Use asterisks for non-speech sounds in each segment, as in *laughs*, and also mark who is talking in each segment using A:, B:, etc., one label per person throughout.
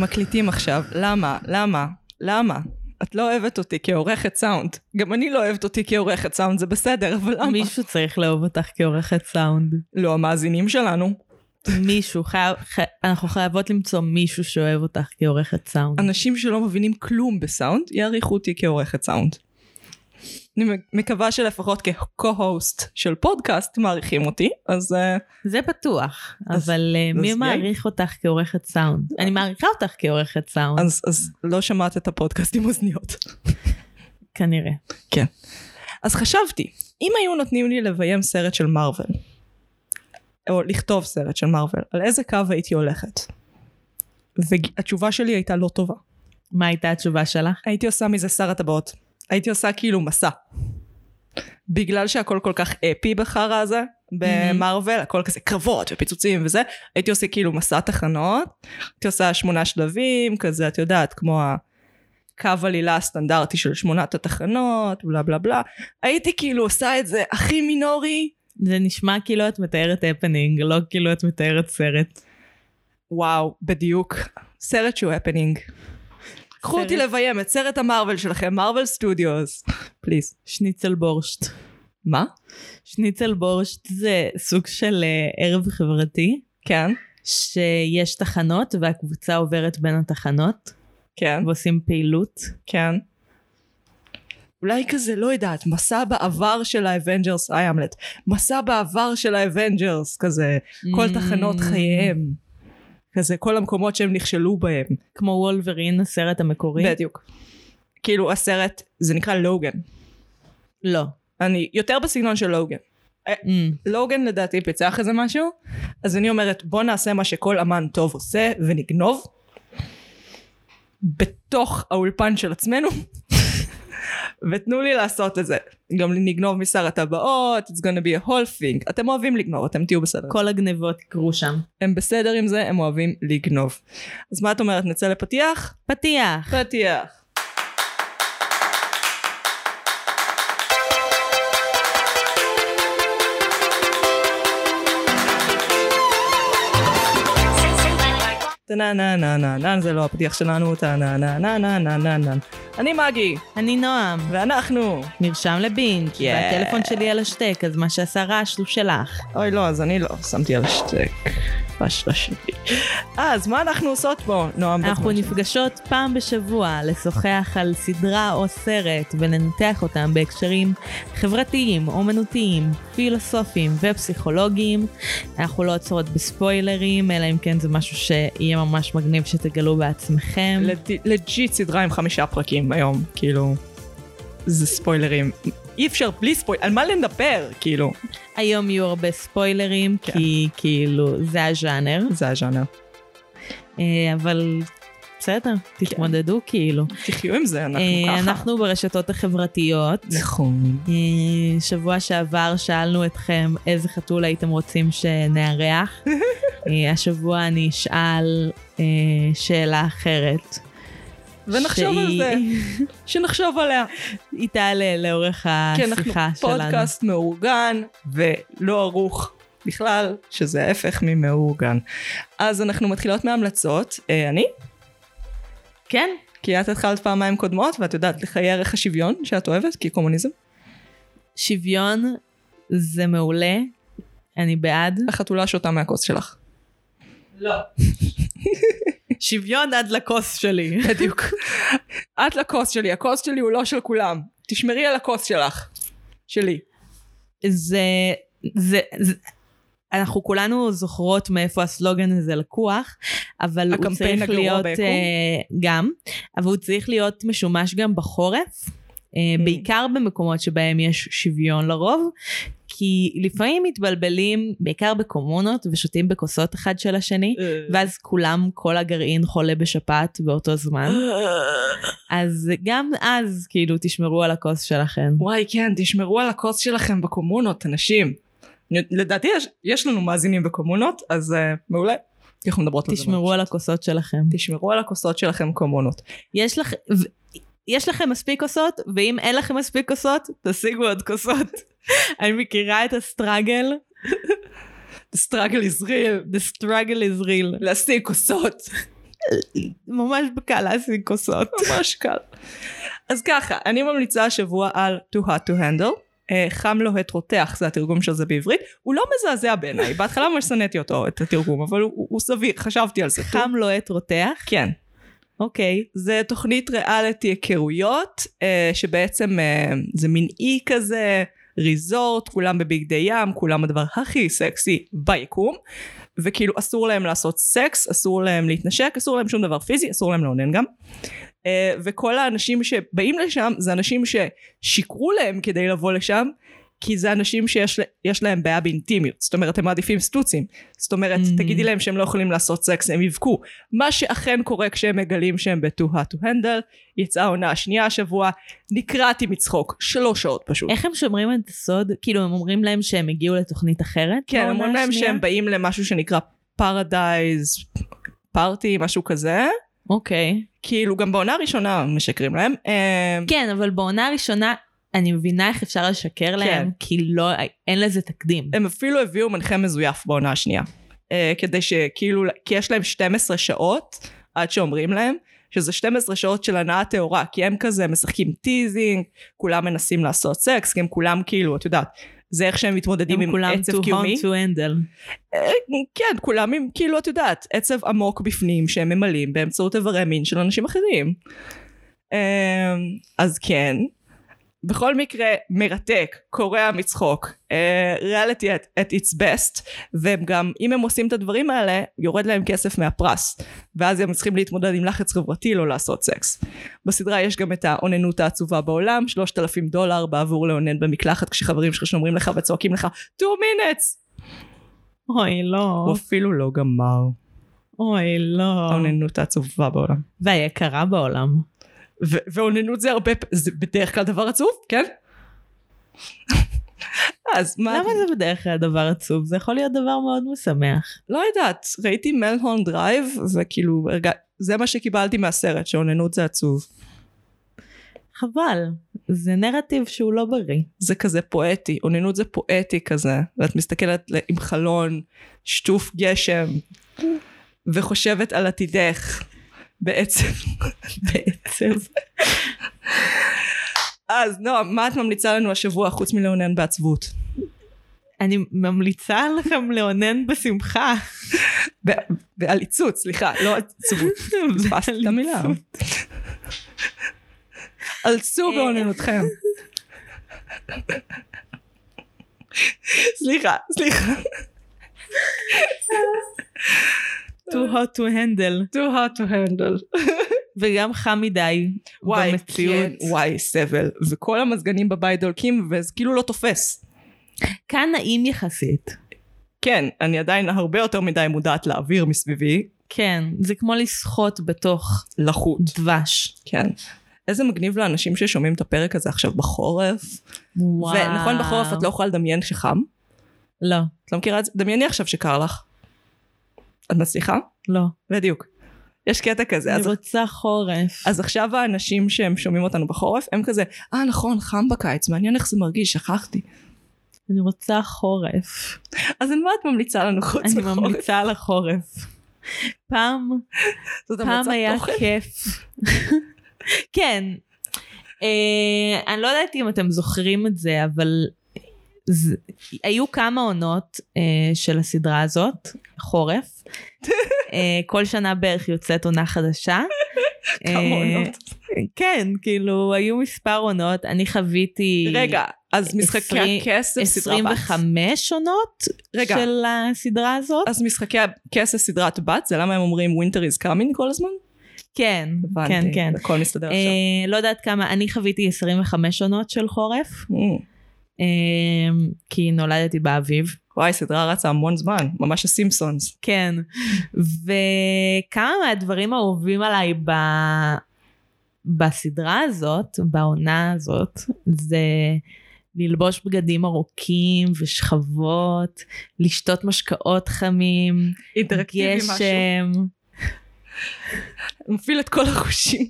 A: מקליטים עכשיו. למה? למה? למה? את לא אוהבת אותי כעורכת סאונד. גם אני לא אוהבת אותי כעורכת סאונד, זה בסדר, אבל למה?
B: מישהו צריך לאהוב אותך כעורכת סאונד.
A: לא המאזינים שלנו.
B: מישהו, חייב, חי... אנחנו חייבות למצוא מישהו שאוהב אותך כעורכת סאונד.
A: אנשים שלא מבינים כלום בסאונד, יעריכו אותי כעורכת סאונד. אני מקווה שלפחות כ-co-host של פודקאסט מעריכים אותי, אז... אה,
B: זה בטוח,
A: אז-
B: אבל אה, מי
A: אז
B: מעריך אותך כעורכת סאונד? אני מעריכה אותך כעורכת סאונד,
A: אז, אז לא שמעת את הפודקאסט עם אוזניות.
B: כנראה.
A: אז חשבתי, אם היו נותנים לי לביים סרט של מארוול, או לכתוב סרט של מארוול, על איזה קו הייתי הולכת? והתשובה שלי הייתה לא טובה.
B: מה הייתה התשובה שלך?
A: הייתי עושה מזה שר הטבעות. הייתי עושה כאילו מסע. בגלל שהכל כל כך אפי בחרא הזה, ב Marvel, הכל כזה קרבות ופיצוצים וזה, הייתי עושה כאילו מסע תחנות, הייתי עושה שמונה שלבים, כזה, את יודעת, כמו הקו עלילה הסטנדרטי של שמונת התחנות, בלה בלה בלה. הייתי כאילו עושה את זה הכי מינורי,
B: זה נשמע כאילו את מתארת הפנינג, לא כאילו את מתארת סרט.
A: וואו, בדיוק. סרט שהוא הפנינג. קחו אותי לביים את סרט ה Marvel שלכם, Marvel Studios. please.
B: שניצל בורשט.
A: מה?
B: שניצל בורשט זה סוג של אה, ערב חברתי,
A: כן,
B: שיש תחנות והקבוצה עוברת בין התחנות,
A: כן,
B: ועושים פעילות.
A: כן. אולי כזה, לא יודעת, מסע בעבר של ה Avengers, היי המלט, מסע בעבר של ה Avengers, כזה, כל
B: ממ.
A: תחנות חייהם. כזה, כל המקומות שהם נכשלו בהם.
B: כמו וולברין, הסרט המקורי.
A: בדיוק. כאילו, הסרט, זה נקרא לוגן.
B: לא.
A: אני יותר בסגנון של לוגן.
B: Mm.
A: לוגן לדעתי פיצח איזה משהו, אז אני אומרת בוא נעשה מה שכל אמן טוב עושה ונגנוב בתוך האולפן של עצמנו ותנו לי לעשות את זה. גם נגנוב משר הטבעות, it's gonna be a whole thing. אתם אוהבים לגנוב, אתם תהיו בסדר.
B: כל הגנבות יקרו שם.
A: הם בסדר עם זה, הם אוהבים לגנוב. אז מה את אומרת, נצא לפתיח?
B: פתיח.
A: פתיח. טה-נה נה נה נה נה זה לא הפתיח שלנו, טה-נה נה נה נה נה נה נה אני מגי,
B: אני נועם.
A: ואנחנו.
B: נרשם לבינג'
A: Yeah.
B: והטלפון שלי על השתק, אז מה שעשה רעש הוא שלך.
A: אוי לא, אז אני לא, שמתי על השטק. בשלה שלי. אה, אז מה אנחנו עושות פה, נועם?
B: אנחנו נפגשות פעם בשבוע לשוחח על סדרה או סרט ולנתח אותם בהקשרים חברתיים, אומנותיים, פילוסופיים ופסיכולוגיים. אנחנו לא עוצרות בספוילרים, אלא אם כן זה משהו שיהיה ממש מגניב שתגלו בעצמכם.
A: legit סדרה עם חמישה פרקים היום, כאילו, זה ספוילרים. אי אפשר בלי ספוילר, על מה לדבר, כאילו.
B: היום יהיו הרבה ספוילרים,
A: כן.
B: כי כאילו זה הז'אנר,
A: זה הז'אנר.
B: אה, אבל בסדר, תתמודדו כאילו.
A: תחיו עם זה, אנחנו
B: אה,
A: ככה.
B: אנחנו ברשתות החברתיות.
A: נכון.
B: אה, שבוע שעבר שאלנו אתכם איזה חתול הייתם רוצים שנארח. *laughs* אה, השבוע אני אשאל אה, שאלה אחרת.
A: ונחשוב על זה, *laughs* שנחשוב עליה.
B: היא תעלה לאורך
A: כי אנחנו
B: השיחה שלנו.
A: פודקאסט מאורגן ולא ערוך בכלל, שזה ההפך ממאורגן. אז אנחנו מתחילות מהמלצות. אה, אני?
B: כן,
A: כי את התחלת פעמיים קודמות, ואת יודעת לחיי ערך השוויון שאת אוהבת, כי קומוניזם.
B: שוויון זה מעולה, אני בעד.
A: החתולה שותה מהכוס שלך.
B: לא. *laughs* שוויון עד לכוס שלי. *laughs*
A: בדיוק. את לכוס שלי, הכוס שלי הוא לא של כולם. תשמרי על הכוס שלך. שלי.
B: זה, זה, זה, אנחנו כולנו זוכרות מאיפה הסלוגן הזה לקוח, אבל הוא צריך להיות uh, גם, אבל הוא צריך להיות משומש גם בחורף, uh,
A: Mm.
B: בעיקר במקומות שבהם יש שוויון לרוב, כי לפעמים מתבלבלים, בעיקר בקומונות, ושותים בכוסות אחד של השני, ואז כולם, כל הגרעין חולה בשפעת באותו זמן. אז גם אז, כאילו, תשמרו על הכוס שלכם.
A: וואי כן, תשמרו על הכוס שלכם בקומונות, אנשים. לדעתי יש, יש לנו מאזינים בקומונות, אז uh, מעולה. אנחנו מדברות על זה.
B: תשמרו. על הכוסות שלכם.
A: תשמרו על הכוסות שלכם קומונות.
B: יש לך... ו- יש לכם מספיק כוסות, ואם אין לכם מספיק כוסות, תשיגו עוד כוסות. *laughs* אני מכירה את הסטראגל,
A: The struggle is real.
B: the struggle is real.
A: להשיג כוסות.
B: ממש בקל להשיג כוסות.
A: ממש קל. אז ככה, אני ממליצה השבוע על too hot to handle. Uh, חם לוהט רותח זה התרגום של זה בעברית. הוא לא מזעזע בעיניי, בהתחלה *laughs* ממש שנאתי אותו, את התרגום, אבל הוא, הוא סביר, חשבתי על זה.
B: חם לוהט רותח?
A: כן.
B: אוקיי.
A: זה תוכנית ריאליטי היכרויות, uh, שבעצם uh, זה מין אי כזה, ריזורט, כולם בבגדי ים, כולם הדבר הכי סקסי ביקום, וכאילו אסור להם לעשות סקס, אסור להם להתנשק, אסור להם שום דבר פיזי, אסור להם לאונן גם. Uh, וכל האנשים שבאים לשם זה אנשים ששיקרו להם כדי לבוא לשם כי זה אנשים שיש להם בעיה באינטימיות זאת אומרת הם מעדיפים סטוצים זאת אומרת mm-hmm. תגידי להם שהם לא יכולים לעשות סקס הם יבכו מה שאכן קורה כשהם מגלים שהם ב-too hot to handle יצאה העונה השנייה השבוע נקרעתי מצחוק שלוש שעות פשוט
B: איך הם שומרים את הסוד כאילו הם אומרים להם שהם הגיעו לתוכנית אחרת
A: כן הם אומרים להם שהם באים למשהו שנקרא פרדייז פארטי משהו כזה
B: אוקיי. Okay.
A: כאילו גם בעונה הראשונה משקרים להם.
B: אה, כן, אבל בעונה הראשונה אני מבינה איך אפשר לשקר כן. להם, כי לא, אין לזה תקדים.
A: הם אפילו הביאו מנחה מזויף בעונה השנייה. אה, כדי שכאילו, כי יש להם 12 שעות עד שאומרים להם, שזה 12 שעות של הנאה טהורה, כי הם כזה משחקים teasing, כולם מנסים לעשות סקס, כי הם כולם כאילו, את יודעת, זה איך שהם מתמודדים עם עצב קיומי.
B: הם כולם too hot to handle.
A: אה, כן, כולם עם, כאילו, את יודעת, עצב עמוק בפנים שהם ממלאים באמצעות איברי מין של אנשים אחרים. אה, אז כן. בכל מקרה מרתק, קורע מצחוק, ריאליטי at its best, והם גם, אם הם עושים את הדברים האלה, יורד להם כסף מהפרס, ואז הם צריכים להתמודד עם לחץ חברתי לא לעשות סקס. בסדרה יש גם את האוננות העצובה בעולם, 3,000 דולר בעבור לאונן במקלחת כשחברים שלך שאומרים לך וצועקים לך 2 minutes!
B: אוי לא.
A: הוא אפילו לא גמר.
B: אוי לא.
A: האוננות העצובה בעולם.
B: והיקרה בעולם.
A: ואוננות זה הרבה, זה בדרך כלל דבר עצוב, כן? *laughs*
B: אז מה... למה זה בדרך כלל דבר עצוב? זה יכול להיות דבר מאוד משמח.
A: לא יודעת, ראיתי Mulholland Drive, וכאילו, זה מה שקיבלתי מהסרט, שאוננות זה עצוב.
B: חבל, זה נרטיב שהוא לא בריא.
A: זה כזה פואטי, אוננות זה פואטי כזה, ואת מסתכלת אל חלון, שטוף גשם, וחושבת על עתידך. בעצם. בעצם. אז נועם, מה את ממליצה לנו השבוע חוץ מלאונן בעצבות?
B: אני ממליצה לכם לאונן בשמחה.
A: בעליצות, סליחה, לא עצבות. פספסת את המילה. אלצו באוננותכם. סליחה, סליחה.
B: Too hot to handle.
A: too hot to handle. *laughs*
B: וגם חם מדי
A: וואי, במציאות. כן, וואי, סבל. וכל המזגנים בבית דולקים וזה כאילו לא תופס.
B: כאן נעים יחסית.
A: כן, אני עדיין הרבה יותר מדי מודעת לאוויר מסביבי.
B: כן, זה כמו לשחות בתוך
A: לחות.
B: דבש.
A: כן. איזה מגניב לאנשים ששומעים את הפרק הזה עכשיו בחורף. וואו. ונכון בחורף את לא יכולה לדמיין שחם?
B: לא.
A: את לא מכירה את זה? דמייני עכשיו שקר לך. את מצליחה?
B: לא.
A: בדיוק. יש קטע כזה.
B: אני אז... רוצה חורף.
A: אז עכשיו האנשים שהם שומעים אותנו בחורף, הם כזה, אה נכון, חם בקיץ, מעניין איך זה מרגיש, שכחתי.
B: אני רוצה חורף.
A: אז על מה את ממליצה לנו חוץ
B: בחורף? אני ממליצה על החורף. פעם, פעם היה תוכן? כיף. כן. אה, אני לא יודעת אם אתם זוכרים את זה, אבל זה, היו כמה עונות אה, של הסדרה הזאת, חורף. *laughs* אה, כל שנה בערך יוצאת עונה חדשה.
A: כמה אה, עונות.
B: כן, כאילו, היו מספר עונות, אני חוויתי...
A: רגע, אז משחקי הכסף סדרה בת.
B: 25 עונות רגע, של הסדרה הזאת.
A: אז משחקי הכסף סדרת בת, זה למה הם אומרים winter is coming כל הזמן?
B: כן, הבנתי, כן, כן.
A: הכל מסתדר
B: עכשיו. לא יודעת כמה, אני חוויתי 25 עונות של חורף. Mm. אמ, כי נולדתי באביב.
A: וואי, סדרה רצה המון זמן, ממש הסימפסונס.
B: כן, וכמה מהדברים האהובים עליי ב... בסדרה הזאת, בעונה הזאת, זה ללבוש בגדים ארוכים ושכבות, לשתות משקאות חמים,
A: אינטראקטיבי משהו. מפעיל את כל החושים.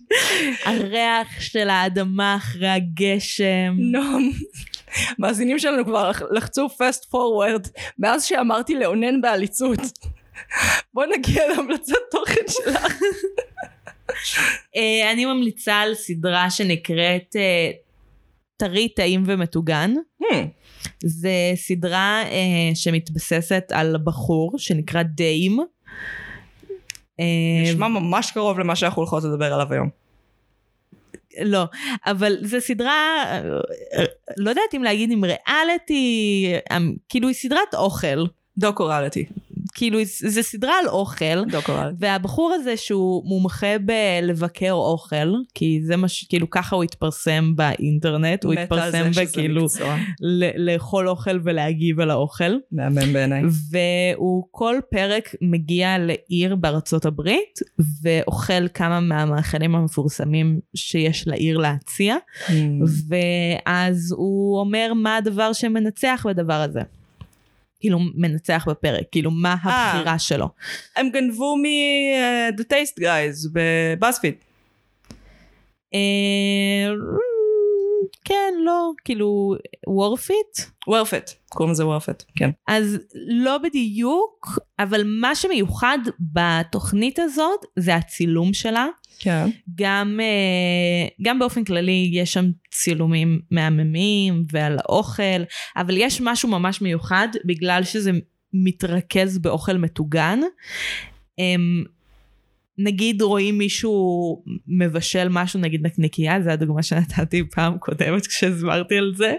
B: הריח של האדמה אחרי הגשם.
A: נועם. מאזינים שלנו כבר לחצו fast forward מאז שאמרתי לאונן בעליצות. בוא נגיע להמלצת תוכן שלך.
B: אה, אני ממליצה על סדרה שנקראת אה, טרי, טעים ומטוגן.
A: Hmm,
B: זה סדרה אה, שמתבססת על בחור שנקרא דיים.
A: נשמע ממש קרוב למה שאנחנו הולכות לדבר עליו היום.
B: לא, אבל זו סדרה, לא יודעת אם להגיד עם ריאליטי, אה, כאילו היא סדרת אוכל.
A: דוקורליטי.
B: כאילו זה סדרה על אוכל.
A: דוקורליטי.
B: והבחור הזה שהוא מומחה בלבקר אוכל, כי זה מה ש... כאילו ככה הוא התפרסם באינטרנט, הוא התפרסם בכאילו ל- לאכול אוכל ולהגיב על האוכל.
A: מהמם בעיניי.
B: והוא כל פרק מגיע לעיר בארצות הברית, ואוכל כמה מהמאכלים המפורסמים שיש לעיר להציע,
A: Hmm.
B: ואז הוא אומר מה הדבר שמנצח בדבר הזה. כאילו מנצח בפרק, כאילו מה הבחירה שלו.
A: הם גנבו מ-The Taste Guys בבאספיד.
B: כן, לא, כאילו, וורפיט?
A: וורפט. קוראים לזה וורפט. כן.
B: אז לא בדיוק, אבל מה שמיוחד בתוכנית הזאת זה הצילום שלה.
A: כן.
B: גם, אה, גם באופן כללי יש שם צילומים מהממים ועל האוכל, אבל יש משהו ממש מיוחד בגלל שזה מתרכז באוכל מטוגן. נגיד רואים מישהו מבשל משהו, נגיד נקניקייה, זו הדוגמה שנתתי פעם קודמת כשהסברתי על זה.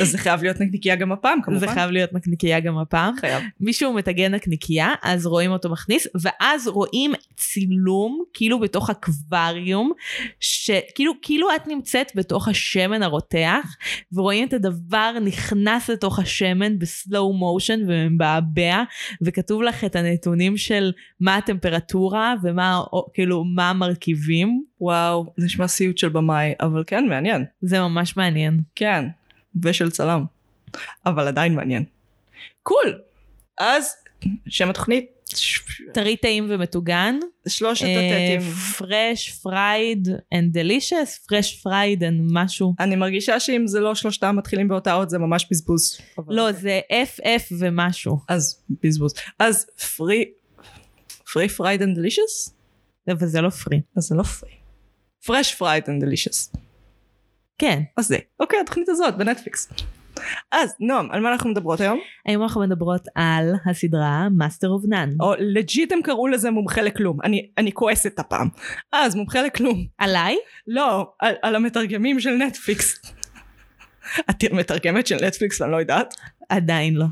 A: אז זה חייב להיות נקניקייה גם הפעם כמובן.
B: זה חייב להיות נקניקייה גם הפעם.
A: חייב.
B: מישהו מטגן נקניקייה, אז רואים אותו מכניס, ואז רואים צילום, כאילו בתוך אקווריום, שכאילו כאילו את נמצאת בתוך השמן הרותח, ורואים את הדבר נכנס לתוך השמן בסלואו מושן ומבעבע, וכתוב לך את הנתונים של מה הטמפרטורה ומה כאילו מה המרכיבים.
A: וואו, זה נשמע סיוט של במאי, אבל כן, מעניין.
B: זה ממש מעניין.
A: כן. ושל צלם. אבל עדיין מעניין. Cool! אז, שם התוכנית?
B: טרי טעים ומטוגן.
A: שלושת
B: אה,
A: הטטים.
B: Fresh, fried and delicious, fresh, fried and משהו.
A: אני מרגישה שאם זה לא שלושתם מתחילים באותה אות זה ממש בזבוז.
B: לא, זה FF ומשהו.
A: אז בזבוז. אז פרי, פרי fried and delicious?
B: אבל זה לא פרי.
A: אז זה לא פרי. Fresh fried and delicious.
B: כן.
A: אז זה. אוקיי, התוכנית הזאת בנטפליקס. אז נועם, על מה אנחנו מדברות היום?
B: היום אנחנו מדברות על הסדרה Master of None.
A: או legit הם קראו לזה מומחה לכלום. אני, אני כועסת הפעם. אז מומחה לכלום.
B: עליי?
A: לא, על, על המתרגמים של נטפליקס. *laughs* את מתרגמת של נטפליקס ואני לא יודעת.
B: עדיין לא.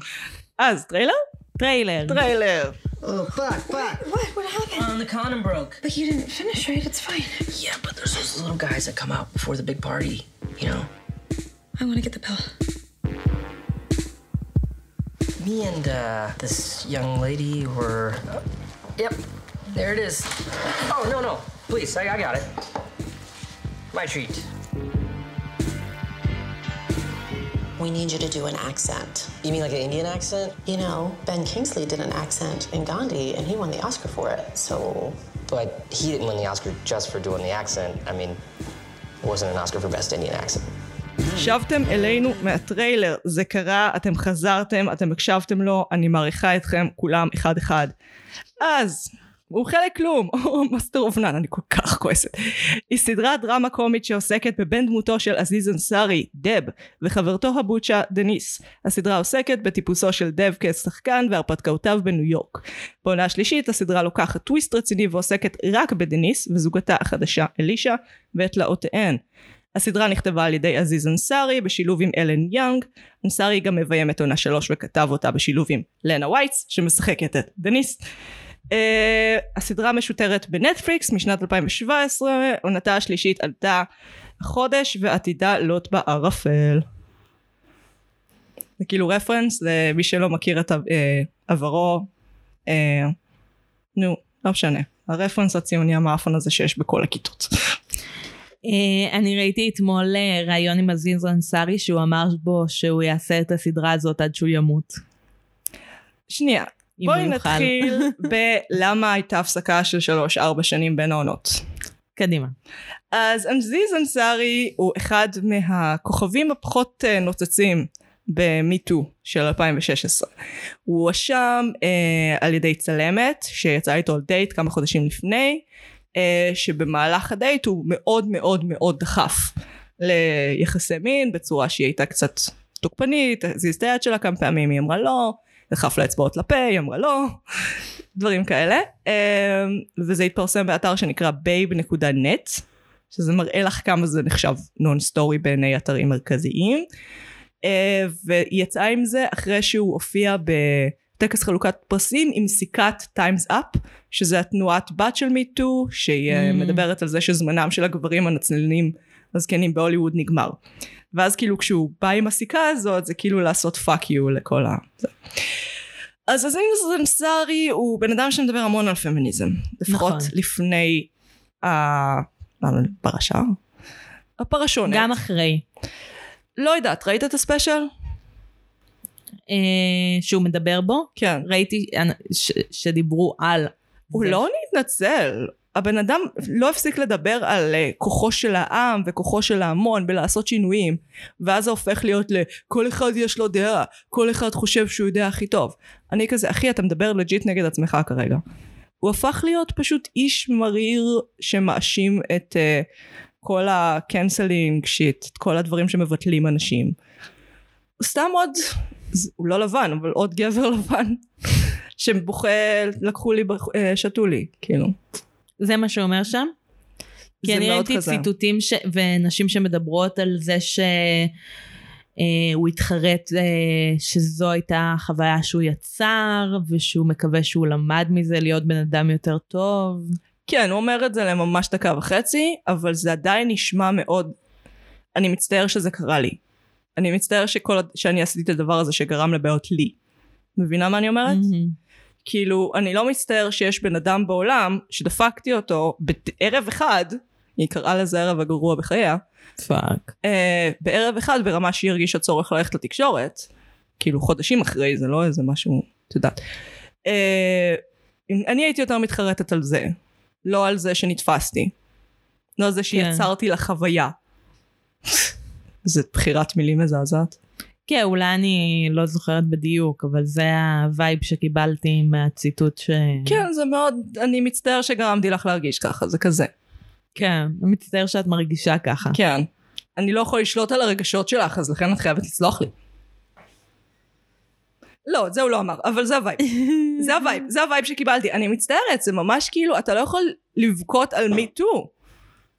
A: אז טריילר?
B: טריילר.
A: טריילר.
C: Oh, fuck, fuck.
D: What? What happened?
C: Um, the condom broke.
D: But you didn't finish, right? It's fine.
C: Yeah, but there's those little guys that come out before the big party, you know?
D: I want to get the pill.
C: Me and uh, this young lady were. uh, yep, there it is. Oh, no, no. Please, I, I got it. My treat.
E: We need you to do an accent.
C: You mean like an Indian accent?
E: You know, Ben Kingsley did an accent in Gandhi and he won the Oscar for it. So,
C: But he didn't win the Oscar just for doing the accent. I mean, it wasn't an Oscar for Best Indian Accent.
A: שבתם אלינו מהטריילר, זה קרה, אתם חזרתם, אתם הקשבתם לו, אני מעריכה אתכם כולם אחד אחד. אז, מומחה לכלום, או Master of None, אני כל כך כועסת. היא סדרת דרמה קומית שעוסקת בבן דמותו של עזיז אנסארי, דב, וחברתו הבוצ'ה, דניס. הסדרה עוסקת בטיפוסו של דב כשחקן והרפתקאותיו בניו יורק. בעונה השלישית הסדרה לוקחת טוויסט רציני ועוסקת רק בדניס וזוגתה החדשה אלישה ואת תלאותיהן. הסדרה נכתבה על ידי עזיז אנסארי בשילוב עם אלן יאנג. אנסארי גם מביים את עונה שלוש וכתב אותה בשילוב עם לנה וייט' שמשחקת את דניס. Uh, הסדרה משודרת בנטפליקס משנת 2017, עונתה השלישית עלתה החודש ועתידה לוט בערפל. זה כאילו רפרנס למי שלא מכיר את uh, עברו, uh, נו, לא משנה, הרפרנס הציוני המאפן הזה שיש בכל הכיתות.
B: אה, אני ראיתי אתמול אה, ראיון עם עזיז אנסארי שהוא אמר בו שהוא יעשה את הסדרה הזאת עד שהוא ימות.
A: שנייה, בואי. נתחיל *laughs* בלמה הייתה הפסקה של שלוש ארבע שנים בין העונות.
B: קדימה.
A: אז עזיז אנסארי הוא אחד מהכוכבים הפחות אה, נוצצים במיטו של 2016. הוא הואשם אה, על ידי צלמת שיצאה איתו על דייט כמה חודשים לפני, אה, שבמהלך הדייט הוא מאוד מאוד מאוד דחף ליחסי מין בצורה שהיא הייתה קצת תוקפנית, זיז את היד שלה כמה פעמים, היא אמרה לא, דחף לה אצבעות לפה, היא אמרה לא, דברים כאלה. אה, וזה התפרסם באתר שנקרא babe.net, שזה מראה לך כמה זה נחשב non story בעיני אתרים מרכזיים. אה, והיא יצאה עם זה אחרי שהוא הופיע בטקס חלוקת פרסים עם סיכת Time's Up שזה התנועת בת של Me Too שהיא אה,
B: Mm.
A: מדברת על זה שזמנם של הגברים הנצלנים הזקנים בהוליווד נגמר ואז כאילו כשהוא בא עם הסיכה הזאת זה כאילו לעשות fuck you לכל ה... זה. אז עזיז אנסארי הוא בן אדם שמדבר המון על פמיניזם לפחות
B: נכון.
A: לפני הפרשה הפרשונת
B: גם אחרי.
A: לא יודעת ראית את ה special?
B: אה, שהוא מדבר בו,
A: כן
B: ראיתי ש- שדיברו על...
A: הוא
B: זה.
A: לא מתנצל. הבן אדם לא הפסיק לדבר על uh, כוחו של העם וכוחו של ההמון בלעשות שינויים ואז זה הופך להיות לכל אחד יש לו דעה כל אחד חושב שהוא יודע הכי טוב. אני כזה אחי אתה מדבר legit נגד עצמך כרגע. הוא הפך להיות פשוט איש מריר שמאשים את uh, כל הקנסלינג שיט את כל הדברים שמבטלים אנשים. סתם עוד הוא לא לבן אבל עוד גבר לבן *laughs* שבוכה לקחו לי אה, שתו לי כאילו
B: זה מה שהוא אומר שם? כי אני ראיתי
A: כזה.
B: ציטוטים ש... ונשים שמדברות על זה שהוא אה, התחרט אה, שזו הייתה החוויה שהוא יצר ושהוא מקווה שהוא למד מזה להיות בן אדם יותר טוב.
A: כן הוא אומר את זה לממש דקה וחצי אבל זה עדיין נשמע מאוד אני מצטער שזה קרה לי אני מצטער שכל שאני עשיתי את הדבר הזה שגרם לבעיות לי מבינה מה אני אומרת?
B: מהמם.
A: כאילו אני לא מצטער שיש בן אדם בעולם שדפקתי אותו בערב אחד היא קראה לזה הערב הגרוע בחייה
B: fuck.
A: אה, בערב אחד ברמה שהיא הרגישה צורך ללכת לתקשורת כאילו חודשים אחרי זה לא איזה משהו את יודעת. אה, אני הייתי יותר מתחרטת על זה לא על זה שנתפסתי לא על זה שיצרתי לה חוויה. *laughs* זה בחירת מילים מזעזעת
B: כן, אולי אני לא זוכרת בדיוק, אבל זה ה vibe שקיבלתי מהציטוט ש...
A: כן זה מאוד אני מצטער שגרמתי לך להרגיש ככה זה כזה.
B: כן, אני מצטער שאת מרגישה ככה.
A: כן. אני לא יכול לשלוט על הרגשות שלך אז לכן את חייבת לסלוח לי. לא את זה הוא לא אמר אבל זה ה vibe. *laughs* זה ה vibe זה ה vibe שקיבלתי. אני מצטערת זה ממש כאילו אתה לא יכול לבכות על Me Too.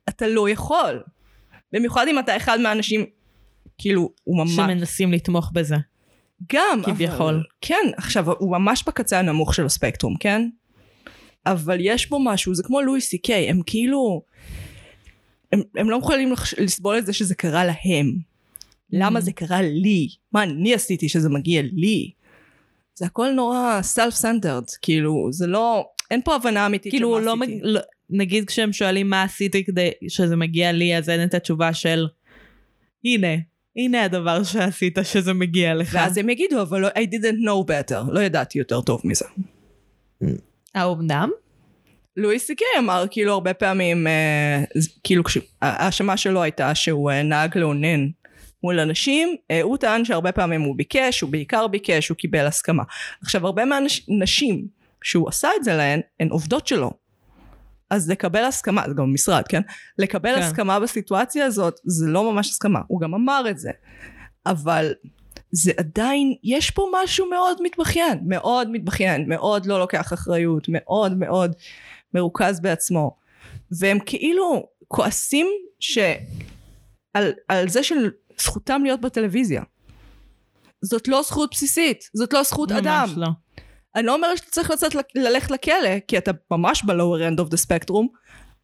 A: אתה לא יכול. במיוחד אם אתה אחד מהאנשים כאילו הוא ממש
B: שמנסים לתמוך בזה.
A: גם
B: כביכול.
A: אבל, כן עכשיו הוא ממש בקצה הנמוך של הספקטרום כן אבל יש בו משהו זה כמו לואי סי קיי הם כאילו הם, הם לא יכולים לחש- לסבול את זה שזה קרה להם למה
B: Mm.
A: זה קרה לי מה אני עשיתי שזה מגיע לי זה הכל נורא centered כאילו זה לא אין פה הבנה אמיתית
B: כאילו, לא.
A: עשיתי.
B: לא, נגיד כשהם שואלים מה עשיתי כדי שזה מגיע לי, אז אין את התשובה של, הנה, הנה הדבר שעשית שזה מגיע לך.
A: ואז הם יגידו אבל לא- I didn't know better. לא ידעתי יותר טוב מזה.
B: האומנם?
A: לואי סי קיי אמר כאילו הרבה פעמים אה, כאילו ההאשמה שלו הייתה שהוא אה, נהג לאונן מול אנשים. אה, הוא טען שהרבה פעמים הוא ביקש הוא בעיקר ביקש הוא קיבל הסכמה. עכשיו הרבה מהנשים שהוא עשה את זה להן הן עובדות שלו אז לקבל הסכמה זה גם משרד כן? לקבל
B: כן.
A: הסכמה בסיטואציה הזאת זה לא ממש הסכמה הוא גם אמר את זה. אבל זה עדיין יש פה משהו מאוד מתבכיין מאוד מתבכיין מאוד לא לוקח אחריות מאוד מאוד מרוכז בעצמו. והם כאילו כועסים ש... על, על זה של זכותם להיות בטלוויזיה. זאת לא זכות בסיסית זאת לא זכות אדם.
B: ממש לא.
A: אני לא אומרת שאתה צריך לצאת, ללכת לכלא, כי אתה ממש ב-lower end of the spectrum,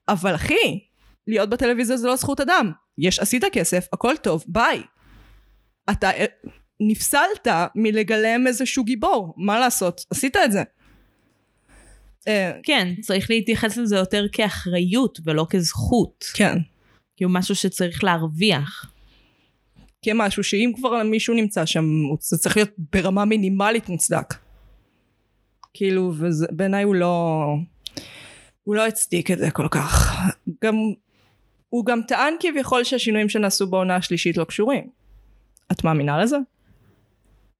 A: אבל אחי, להיות בטלוויזיה זה לא זכות אדם. יש, עשית כסף, הכל טוב, ביי. אתה אה, נפסלת מלגלם איזשהו גיבור, מה לעשות? עשית את זה. אה,
B: כן, צריך להתייחס לזה יותר כאחריות ולא כזכות.
A: כן.
B: כאילו משהו שצריך להרוויח.
A: כמשהו שאם כבר מישהו נמצא שם, הוא- זה צריך להיות ברמה מינימלית מוצדק. כאילו, ובעיניי הוא לא... הוא לא הצדיק את זה כל כך. גם... הוא גם טען כביכול שהשינויים שנעשו בעונה השלישית לא קשורים. את מאמינה לזה?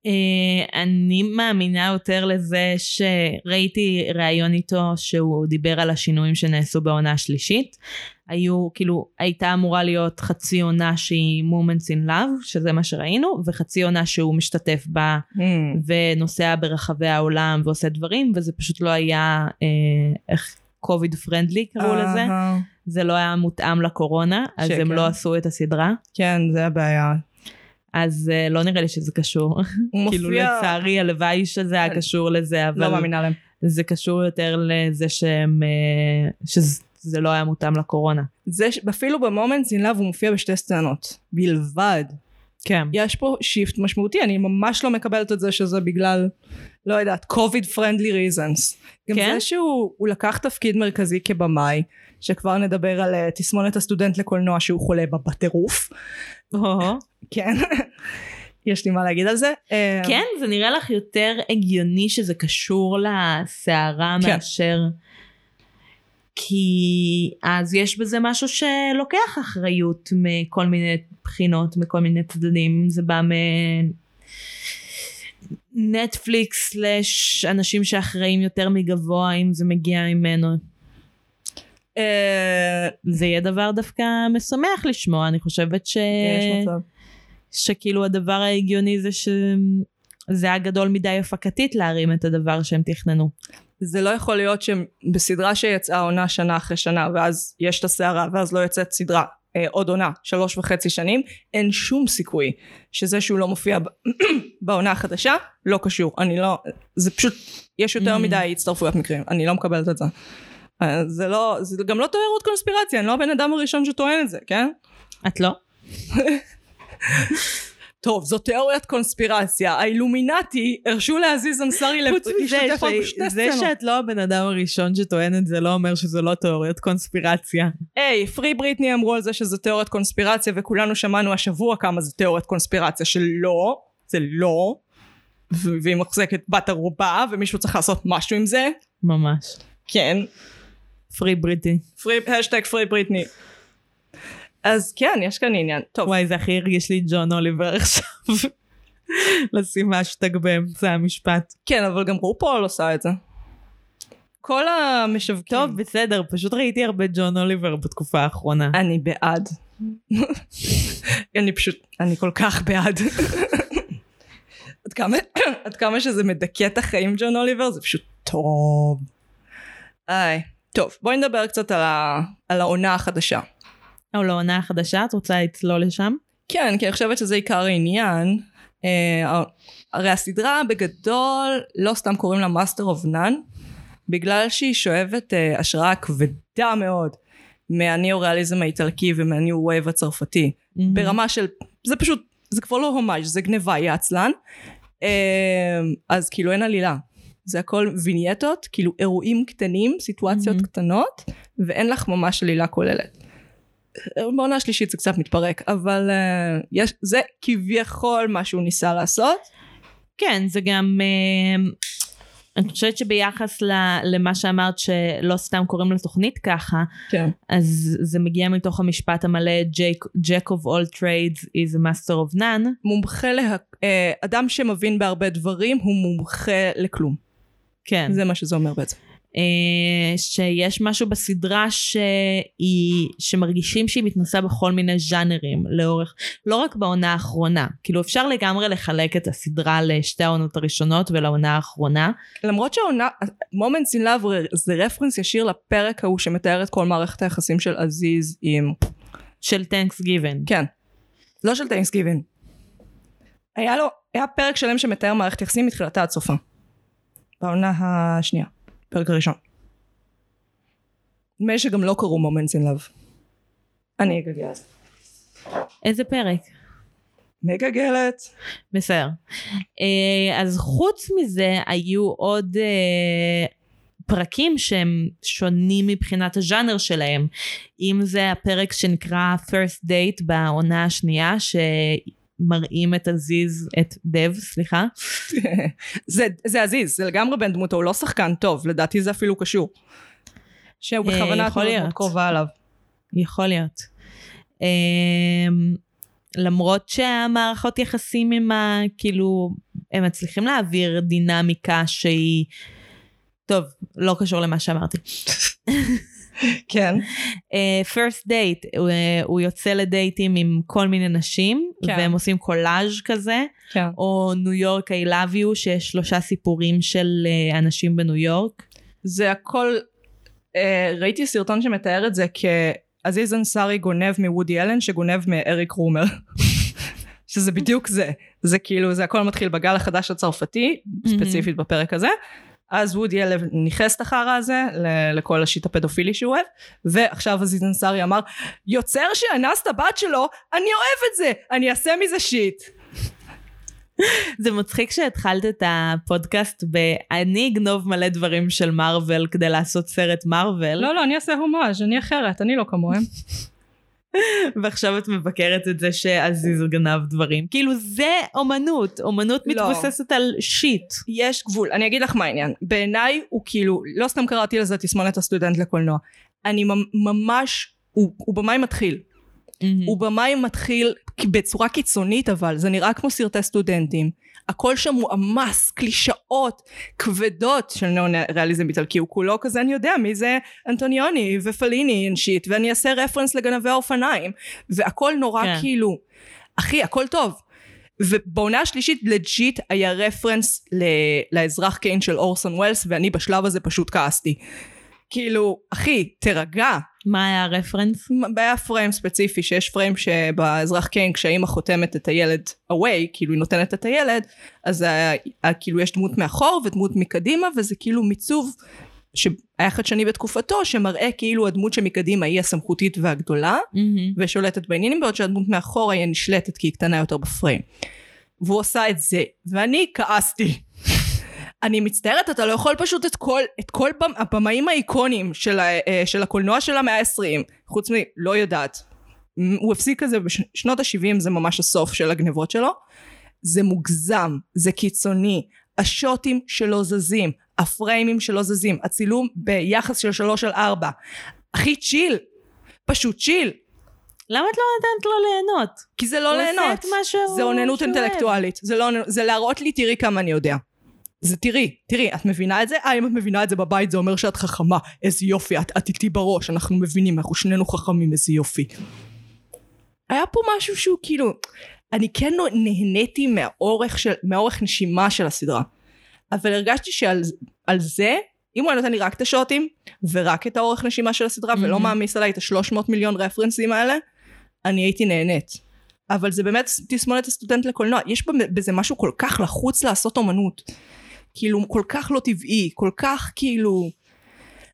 B: אה, אני מאמינה יותר לזה שראיתי ראיון איתו שהוא דיבר על השינויים שנעשו בעונה השלישית. היו, כאילו, הייתה אמורה להיות חצי עונה שהיא Moments in Love, שזה מה שראינו, וחצי עונה שהוא משתתף בה
A: Hmm.
B: ונוסע ברחבי העולם ועושה דברים, וזה פשוט לא היה, אה, איך, קוביד פרנדלי קראו לזה.
A: אהה.
B: זה לא היה מותאם לקורונה, אז
A: שכן.
B: הם לא עשו את הסדרה.
A: כן, זה הבעיה.
B: אז אה, לא נראה לי שזה קשור.
A: הוא *laughs*
B: כאילו
A: מופיע...
B: לצערי הלוואי שזה היה
A: אני
B: קשור לזה, אבל
A: לא מאמינה להם.
B: זה קשור יותר לזה שהם, אה, שזה לא היה מותאם לקורונה.
A: זה אפילו ב-Moments in Love הוא מופיע בשתי סצנות. בלבד.
B: כן.
A: יש פה shift משמעותי, אני ממש לא מקבלת את זה שזה בגלל, לא יודעת, COVID friendly reasons. גם
B: כן?
A: זה שהוא הוא לקח תפקיד מרכזי כבמאי, שכבר נדבר על אה, תסמונת הסטודנט לקולנוע שהוא חולה בה בטירוף. כן. *laughs* יש לי מה להגיד על זה.
B: כן, זה נראה לך יותר הגיוני שזה קשור לסערה
A: כן.
B: מאשר... כי אז יש בזה משהו שלוקח אחריות מכל מיני בחינות, מכל מיני צדדים, זה בא מנטפליקס סלאש אנשים שאחראים יותר מגבוה, אם זה מגיע ממנו.
A: אה,
B: זה יהיה דבר דווקא משמח לשמוע, אני חושבת ש...
A: מצב.
B: שכאילו הדבר ההגיוני זה שזה היה גדול מדי הפקתית להרים את הדבר שהם תכננו.
A: זה לא יכול להיות שבסדרה שיצאה עונה שנה אחרי שנה ואז יש את הסערה ואז לא יוצאת סדרה אה, עוד עונה שלוש וחצי שנים אין שום סיכוי שזה שהוא לא מופיע *clears throat* בעונה החדשה לא קשור אני לא זה פשוט יש יותר
B: Mm.
A: מדי הצטרפויות מקרים אני לא מקבלת את זה אה, זה לא זה גם לא תיאוריות קונספירציה אני לא הבן אדם הראשון שטוען את זה כן
B: את לא? *laughs*
A: טוב זו תיאוריית קונספירציה האילומינטי הרשו להזיז אנסארי להשתתף עוד בשתי
B: זה
A: סצנות
B: שאת לא הבן אדם הראשון שטוען את זה לא אומר שזו לא תיאוריית קונספירציה.
A: היי, פרי בריטני אמרו על זה שזה תיאוריית קונספירציה וכולנו שמענו השבוע כמה זה תיאוריית קונספירציה שלא, זה לא, והיא מחזקת בת ערובה ומישהו צריך לעשות משהו עם זה,
B: ממש.
A: כן,
B: פרי בריטי.
A: השטג פרי בריטני. אז כן, יש כאן עניין. טוב,
B: וואי זה הכי הרגיש לי ג'ון אוליבר עכשיו. *laughs* לשים אשטג באמצע המשפט.
A: כן, אבל גם רופול עושה את זה. כל המשווקים.
B: טוב בסדר פשוט ראיתי הרבה ג'ון אוליבר בתקופה האחרונה.
A: אני בעד. *laughs* אני פשוט, אני כל כך בעד. *laughs* עד כמה, *coughs* עד כמה שזה מדכא את החיים ג'ון אוליבר זה פשוט טוב. איי. טוב בואי נדבר קצת על, ה, על העונה החדשה.
B: או לעונה החדשה את רוצה לצלול לשם?
A: כן כי אני חושבת שזה עיקר העניין. אה, הרי הסדרה בגדול לא סתם קוראים לה Master of None בגלל שהיא שואבת אה, השראה כבדה מאוד מהניאו-ריאליזם האיטלקי ומהניו וייב הצרפתי. ברמה של זה פשוט זה כבר לא הומאז' זה גניבה יא עצלן אמ, אז כאילו אין עלילה זה הכל וינייטות כאילו אירועים קטנים סיטואציות
B: מהמם.
A: קטנות ואין לך ממש עלילה כוללת בעונה השלישית זה קצת מתפרק אבל אה, יש זה כביכול מה שהוא ניסה לעשות.
B: כן זה גם אה, אני חושבת שביחס ל- למה שאמרת שלא סתם קוראים לתוכנית ככה
A: כן.
B: אז זה מגיע מתוך המשפט המלא Jack of all trades is a master of none
A: מומחה לה... אה, אדם שמבין בהרבה דברים הוא מומחה לכלום.
B: כן.
A: זה מה שזה אומר בעצם
B: שיש משהו בסדרה שהיא, שמרגישים שהיא מתנסה בכל מיני ז'אנרים לאורך, לא רק בעונה האחרונה, כאילו אפשר לגמרי לחלק את הסדרה לשתי העונות הראשונות ולעונה האחרונה.
A: למרות שהעונה, Moments in Love זה רפרנס ישיר לפרק ההוא שמתאר את כל מערכת היחסים של עזיז עם...
B: של טנקס גיוון.
A: כן. לא של טיינסגיבן. היה לו, היה פרק שלם שמתאר מערכת יחסים מתחילתה עד סופה. בעונה השנייה. פרק הראשון. נדמה לי שגם לא קראו Moments in Love. אני אגגל.
B: איזה פרק?
A: מגגלת.
B: בסדר. אה, אז חוץ מזה היו עוד אה, פרקים שהם שונים מבחינת הז'אנר שלהם. אם זה הפרק שנקרא First Date בעונה השנייה, שמראים את עזיז, את דב, סליחה.
A: זה, זה עזיז, זה לגמרי בן דמותו, הוא לא שחקן טוב, לדעתי זה אפילו קשור. שהוא בכוונה
B: יכול
A: מאוד. קרובה עליו.
B: יכול להיות. אמ, למרות שהמערכות יחסים עם ה... כאילו, הם מצליחים להעביר דינמיקה שהיא... טוב, לא קשור למה שאמרתי. *laughs*
A: כן.
B: uh, first date, הוא, uh, הוא יוצא לדייטים עם כל מיני נשים,
A: כן.
B: והם עושים קולאז' כזה,
A: כן.
B: או ניו יורק I love you, שיש שלושה סיפורים של uh, אנשים בניו יורק.
A: זה הכל, אה, ראיתי סרטון שמתאר את זה כעזיז אנסארי גונב מוודי אלן שגונב מאריק רומר. *laughs* שזה בדיוק זה. זה כאילו, זה הכל מתחיל בגל החדש הצרפתי, ספציפית בפרק הזה. אז וודי אלן ניכס את החרא הזה לכל ה shit הפדופילי שהוא אוהב, ועכשיו עזיז אנסארי אמר, יוצר שאנס את הבת שלו, אני אוהב את זה, אני אעשה מזה shit. *laughs*
B: זה מצחיק שהתחלת את הפודקאסט ב... אני אגנוב מלא דברים של מארוול כדי לעשות סרט מארוול,
A: לא, לא, אני אעשה הומאז', אני אחרת, אני לא כמוהם. *laughs*
B: ועכשיו את מבקרת את זה שעזיז גנב דברים. כאילו זה אומנות, אומנות
A: לא.
B: מתבססת על shit.
A: יש גבול, אני אגיד לך מה העניין. בעיניי הוא כאילו, לא סתם קראתי לזה תסמונת הסטודנט לקולנוע. אני ממ- ממש, הוא, הוא במאי מתחיל. הוא במאי מתחיל בצורה קיצונית אבל, זה נראה כמו סרטי סטודנטים. הכל שם מועמס, קלישאות כבדות של ניאו-ריאליזם איטלקי, הוא כולו כזה, אני יודע מי זה אנטוניוני ופליני and shit, ואני אעשה רפרנס לגנבי האופניים, והכל נורא
B: כן.
A: כאילו, אחי, הכל טוב. ובעונה השלישית legit היה רפרנס ל- לאזרח קיין של אורסון ווילס, ואני בשלב הזה פשוט כעסתי. כאילו, אחי, תירגע.
B: מה היה הרפרנס?
A: היה פריים ספציפי שיש פריים שבאזרח קיין כשהאימא חותמת את הילד away כאילו היא נותנת את הילד אז היה, היה, כאילו יש דמות מאחור ודמות מקדימה וזה כאילו מיצוב שהיה חדשני בתקופתו שמראה כאילו הדמות שמקדימה היא הסמכותית והגדולה ושולטת בעניינים בעוד שהדמות מאחור היא נשלטת כי היא קטנה יותר בפריים והוא עושה את זה ואני כעסתי אני מצטערת אתה לא יכול פשוט את כל, את כל במ, הבמאים האיקונים של, ה, אה, של הקולנוע של המאה העשרים חוץ מ... לא יודעת. הוא הפסיק את זה בשנות ה-70 זה ממש הסוף של הגנבות שלו. זה מוגזם זה קיצוני השוטים שלא זזים הפריימים שלא זזים הצילום ביחס של שלוש על ארבע. הכי צ'יל פשוט צ'יל.
B: למה את לא נתנת לו ליהנות?
A: כי זה לא
B: הוא עושה
A: ליהנות.
B: את מה שהוא-
A: זה אוננות. אינטלקטואלית. זה לא זה להראות לי תראי כמה אני יודע זה תראי, תראי, את מבינה את זה? אה, אם את מבינה את זה בבית זה אומר שאת חכמה, איזה יופי, את, את איתי בראש, אנחנו מבינים, אנחנו שנינו חכמים, איזה יופי. היה פה משהו שהוא כאילו, אני כן נהניתי מהאורך, של, מהאורך נשימה של הסדרה, אבל הרגשתי שעל על זה, אם הוא היה נותן לי רק את השוטים, ורק את האורך נשימה של הסדרה, mm-hmm. ולא מעמיס עליי את השלוש מאות מיליון רפרנסים האלה, אני הייתי נהנית. אבל זה באמת תסמונת הסטודנט לקולנוע, יש בזה משהו כל כך לחוץ לעשות אומנות. כאילו כל כך לא טבעי, כל כך כאילו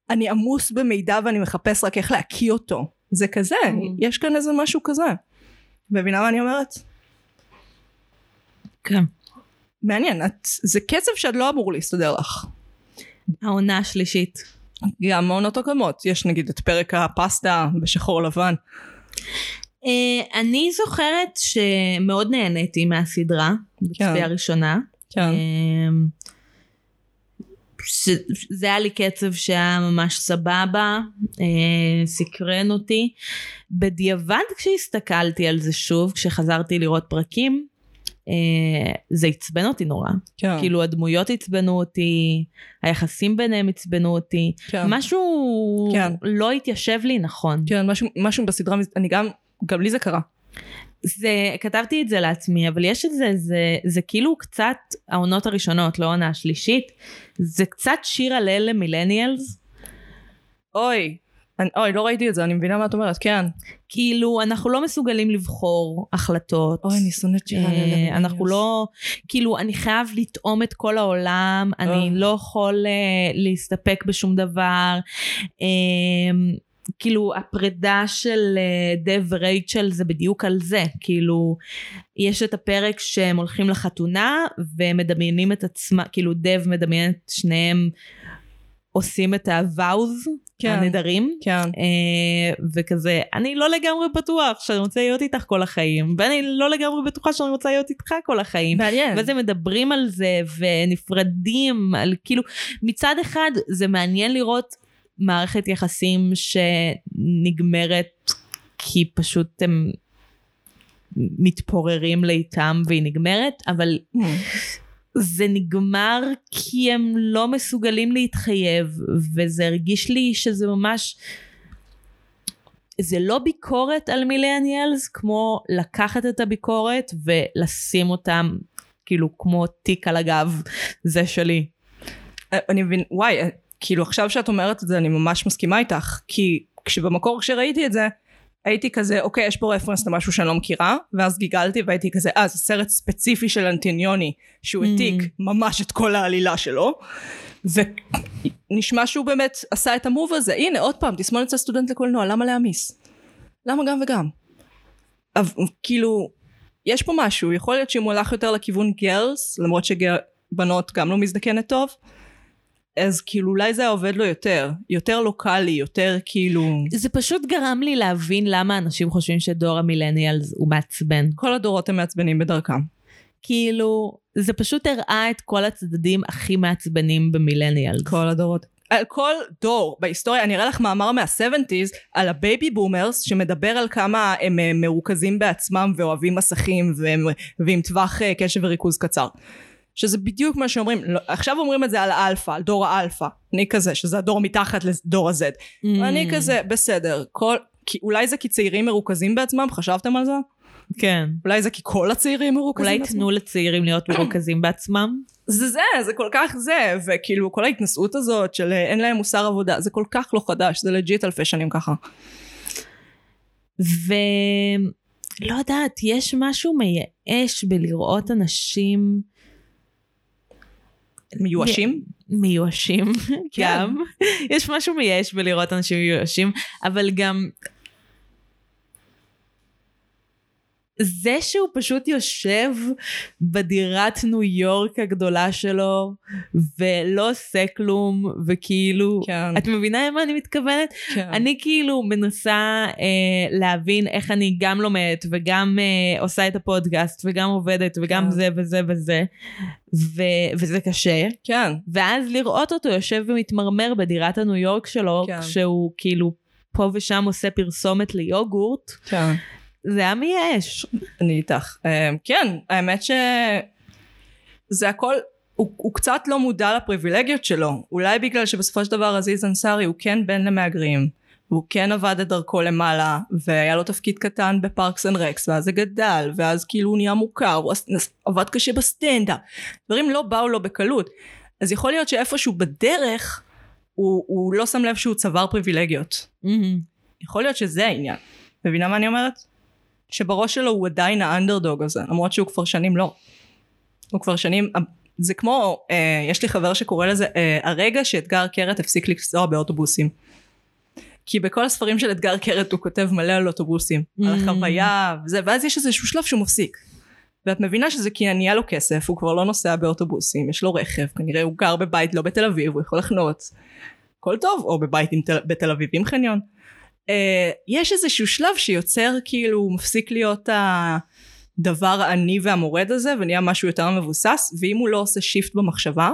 A: אני עמוס במידע ואני מחפש רק איך להקיא אותו. זה כזה, יש כאן איזה משהו כזה. מבינה מה אני אומרת?
B: כן.
A: מעניין, את, זה קצב שעוד לא אמור להסתדר לך.
B: העונה השלישית.
A: גם מעונות הקודמות, יש נגיד את פרק הפסטה בשחור לבן.
B: Uh, אני זוכרת שמאוד נהניתי מהסדרה, בצפייה הראשונה.
A: כן.
B: Uh, ש- זה היה לי קצב שהיה ממש סבבה, uh, סקרן אותי. בדיעבד כשהסתכלתי על זה שוב, כשחזרתי לראות פרקים, uh, זה עצבן אותי נורא.
A: כן.
B: כאילו הדמויות עצבנו אותי, היחסים ביניהם עצבנו אותי,
A: כן.
B: משהו
A: כן.
B: לא התיישב לי נכון.
A: כן, משהו, משהו בסדרה, אני גם, גם לי זה קרה.
B: זה, כתבתי את זה לעצמי, אבל יש את זה, זה, זה כאילו קצת, העונות הראשונות, לא העונה השלישית, זה קצת שיר הלל למילניאלס.
A: אוי, אני, אוי, לא ראיתי את זה, אני מבינה מה את אומרת, כן.
B: כאילו, אנחנו לא מסוגלים לבחור החלטות.
A: אוי, אני שונאת שירה
B: אה,
A: ללמילניאלס.
B: אנחנו לא, כאילו, אני חייב לטעום את כל העולם, אני
A: אה.
B: לא יכול אה, להסתפק בשום דבר. אה, כאילו, הפרידה של אה, דב ורייצ'ל זה בדיוק על זה. כאילו, יש את הפרק שהם הולכים לחתונה, והם מדמיינים את עצמם, כאילו, דב מדמיין את שניהם עושים את הוואוז,
A: כן.
B: הנדרים.
A: כן.
B: אה, וכזה, אני לא לגמרי בטוח שאני רוצה להיות איתך כל החיים, ואני לא לגמרי בטוחה שאני רוצה להיות איתך כל החיים.
A: מעניין.
B: ואז הם מדברים על זה ונפרדים, על כאילו, מצד אחד זה מעניין לראות מערכת יחסים שנגמרת כי פשוט הם מתפוררים לאיתם והיא נגמרת, אבל זה נגמר כי הם לא מסוגלים להתחייב, וזה הרגיש לי שזה ממש... זה לא ביקורת על מילניאלס, כמו לקחת את הביקורת ולשים אותם כאילו כמו תיק על הגב, זה שלי.
A: אני מבין, וואי, כאילו עכשיו שאת אומרת את זה אני ממש מסכימה איתך, כי כשבמקור כשראיתי את זה, הייתי כזה, אוקיי, יש פה רפרנס למשהו שאני לא מכירה, ואז גיגלתי והייתי כזה, אה, זה סרט ספציפי של אנטיניוני, שהוא העתיק ממש את כל העלילה שלו, ונשמע שהוא באמת עשה את המוב הזה. הנה, עוד פעם, תסמונת אצל סטודנט לקולנוע, למה להעמיס? למה גם וגם? אבל, כאילו, יש פה משהו, יכול להיות שאם הוא הלך יותר לכיוון Girls, למרות שבנות גם לא מזדקנת טוב, אז כאילו אולי זה היה עובד לו יותר, יותר לוקאלי, יותר כאילו...
B: זה פשוט גרם לי להבין למה אנשים חושבים שדור המילניאלס הוא מעצבן.
A: כל הדורות הם מעצבנים בדרכם.
B: כאילו, זה פשוט הראה את כל הצדדים הכי מעצבנים במילניאלס.
A: כל הדורות. על כל דור בהיסטוריה, אני אראה לך מאמר מה-70's על ה baby boomers שמדבר על כמה הם אה, מרוכזים בעצמם ואוהבים מסכים והם, ועם טווח אה, קשב וריכוז קצר. שזה בדיוק מה שאומרים, לא, עכשיו אומרים את זה על האלפא, על דור האלפא, אני כזה, שזה הדור מתחת לדור ה-Z. Mm. ואני כזה, בסדר, כל, כי, אולי זה כי צעירים מרוכזים בעצמם, חשבתם על זה?
B: כן.
A: אולי זה כי כל הצעירים מרוכזים
B: אולי
A: בעצמם?
B: תנו לצעירים להיות מרוכזים בעצמם?
A: זה זה, זה כל כך זה, וכאילו כל ההתנשאות הזאת של אין להם מוסר עבודה, זה כל כך לא חדש, זה legit אלפי שנים ככה.
B: ולא יודעת, יש משהו מייאש בלראות אנשים
A: מיואשים?
B: מיואשים,
A: כן.
B: גם. יש משהו מייאש בלראות אנשים מיואשים, אבל גם... זה שהוא פשוט יושב בדירת ניו יורק הגדולה שלו ולא עושה כלום וכאילו
A: כן.
B: את מבינה למה אני מתכוונת?
A: כן.
B: אני כאילו מנסה אה, להבין איך אני גם לומדת וגם אה, עושה את הפודקאסט וגם עובדת וגם
A: כן.
B: זה וזה וזה ו- וזה קשה
A: כן.
B: ואז לראות אותו יושב ומתמרמר בדירת הניו יורק שלו
A: כן.
B: כשהוא כאילו פה ושם עושה פרסומת ליוגורט
A: כן.
B: זה היה מייאש.
A: אני איתך. אמ, כן, האמת ש... זה הכל, הוא, הוא קצת לא מודע לפריבילגיות שלו. אולי בגלל שבסופו של דבר עזיז אנסארי הוא כן בן למהגרים. והוא כן עבד את דרכו למעלה, והיה לו תפקיד קטן ב-Parks and Rec, ואז זה גדל, ואז כאילו הוא נהיה מוכר, הוא עבד קשה בסטנדאפ. דברים לא באו לו בקלות. אז יכול להיות שאיפשהו בדרך, הוא, הוא לא שם לב שהוא צבר פריבילגיות. יכול להיות שזה העניין. מבינה מה אני אומרת? שבראש שלו הוא עדיין האנדרדוג הזה, למרות שהוא כבר שנים לא. הוא כבר שנים, זה כמו, אה, יש לי חבר שקורא לזה, אה, הרגע שאתגר קרת הפסיק לנסוע באוטובוסים. כי בכל הספרים של אתגר קרת הוא כותב מלא על אוטובוסים, mm. על החוויה וזה, ואז יש איזשהו שלב שהוא מפסיק. ואת מבינה שזה כי נהיה לו כסף, הוא כבר לא נוסע באוטובוסים, יש לו רכב, כנראה הוא גר בבית לא בתל אביב, הוא יכול לחנות. הכל טוב, או בבית תל, בתל אביב עם חניון. Uh, יש איזשהו שלב שיוצר כאילו הוא מפסיק להיות הדבר העני והמורד הזה ונהיה משהו יותר מבוסס ואם הוא לא עושה שיפט במחשבה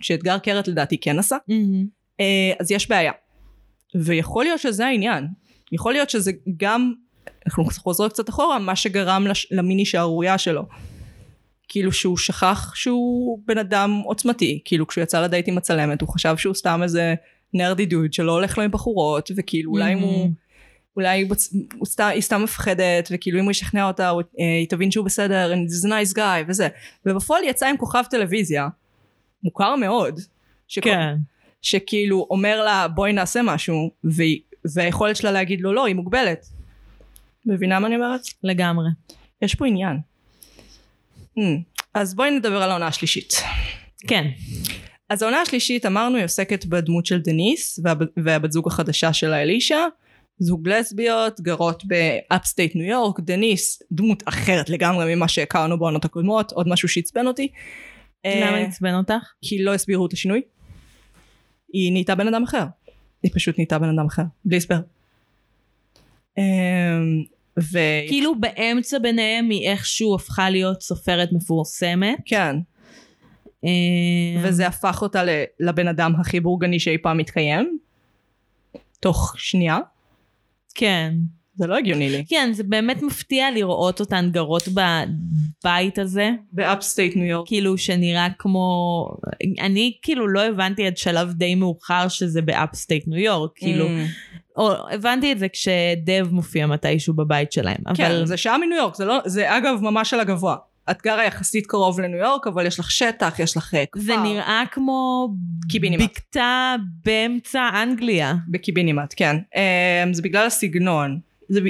A: שאתגר קרת לדעתי כן עשה uh, אז יש בעיה. ויכול להיות שזה העניין. יכול להיות שזה גם אנחנו חוזרים קצת אחורה מה שגרם לש, למיני שערורייה שלו. כאילו שהוא שכח שהוא בן אדם עוצמתי. כאילו כשהוא יצא לדייט עם הצלמת הוא חשב שהוא סתם איזה נרדי דוד שלא הולך לו עם בחורות וכאילו אולי אם הוא אולי הוא, סתם, היא סתם מפחדת וכאילו אם הוא ישכנע אותה הוא, אה, היא תבין שהוא בסדר and he's a nice guy וזה ובפועל יצא עם כוכב טלוויזיה מוכר מאוד שכל,
B: כן.
A: שכאילו אומר לה בואי נעשה משהו והיא, והיכולת שלה להגיד לו לא היא מוגבלת מבינה מה אני אומרת?
B: לגמרי.
A: יש פה עניין hmm. אז בואי נדבר על העונה השלישית
B: כן.
A: אז העונה השלישית אמרנו היא עוסקת בדמות של דניס והב- והבת זוג החדשה שלה אלישע. זוג לסביות גרות ב-upstate ניו יורק. דניס דמות אחרת לגמרי ממה שהכרנו בעונות הקודמות. עוד משהו שעצבן אותי.
B: למה
A: אה,
B: עצבן אותך?
A: כי לא הסבירו את השינוי. היא נהייתה בן אדם אחר. היא פשוט נהייתה בן אדם אחר. בלי הסבר. אמ, ו...
B: כאילו באמצע ביניהם היא איכשהו הפכה להיות סופרת מפורסמת.
A: כן וזה הפך אותה לבן אדם הכי בורגני שאי פעם מתקיים תוך שנייה
B: כן.
A: זה לא הגיוני לי.
B: כן, זה באמת מפתיע לראות אותן גרות בבית הזה,
A: ב-upstate ניו יורק.
B: כאילו שנראה כמו... אני כאילו לא הבנתי עד שלב די מאוחר שזה ב-upstate ניו יורק, כאילו...
A: Mm.
B: או הבנתי את זה כשדב מופיע מתישהו בבית שלהם,
A: כן,
B: אבל...
A: זה שעה מניו יורק, זה לא, זה אגב ממש על הגבוה. את גרה יחסית קרוב לניו יורק, אבל יש לך שטח, יש לך אה, כפר.
B: זה נראה כמו
A: קיבינימט.
B: בקתה באמצע אנגליה.
A: בקיבינימט, כן. Um, זה בגלל הסגנון. זה ב...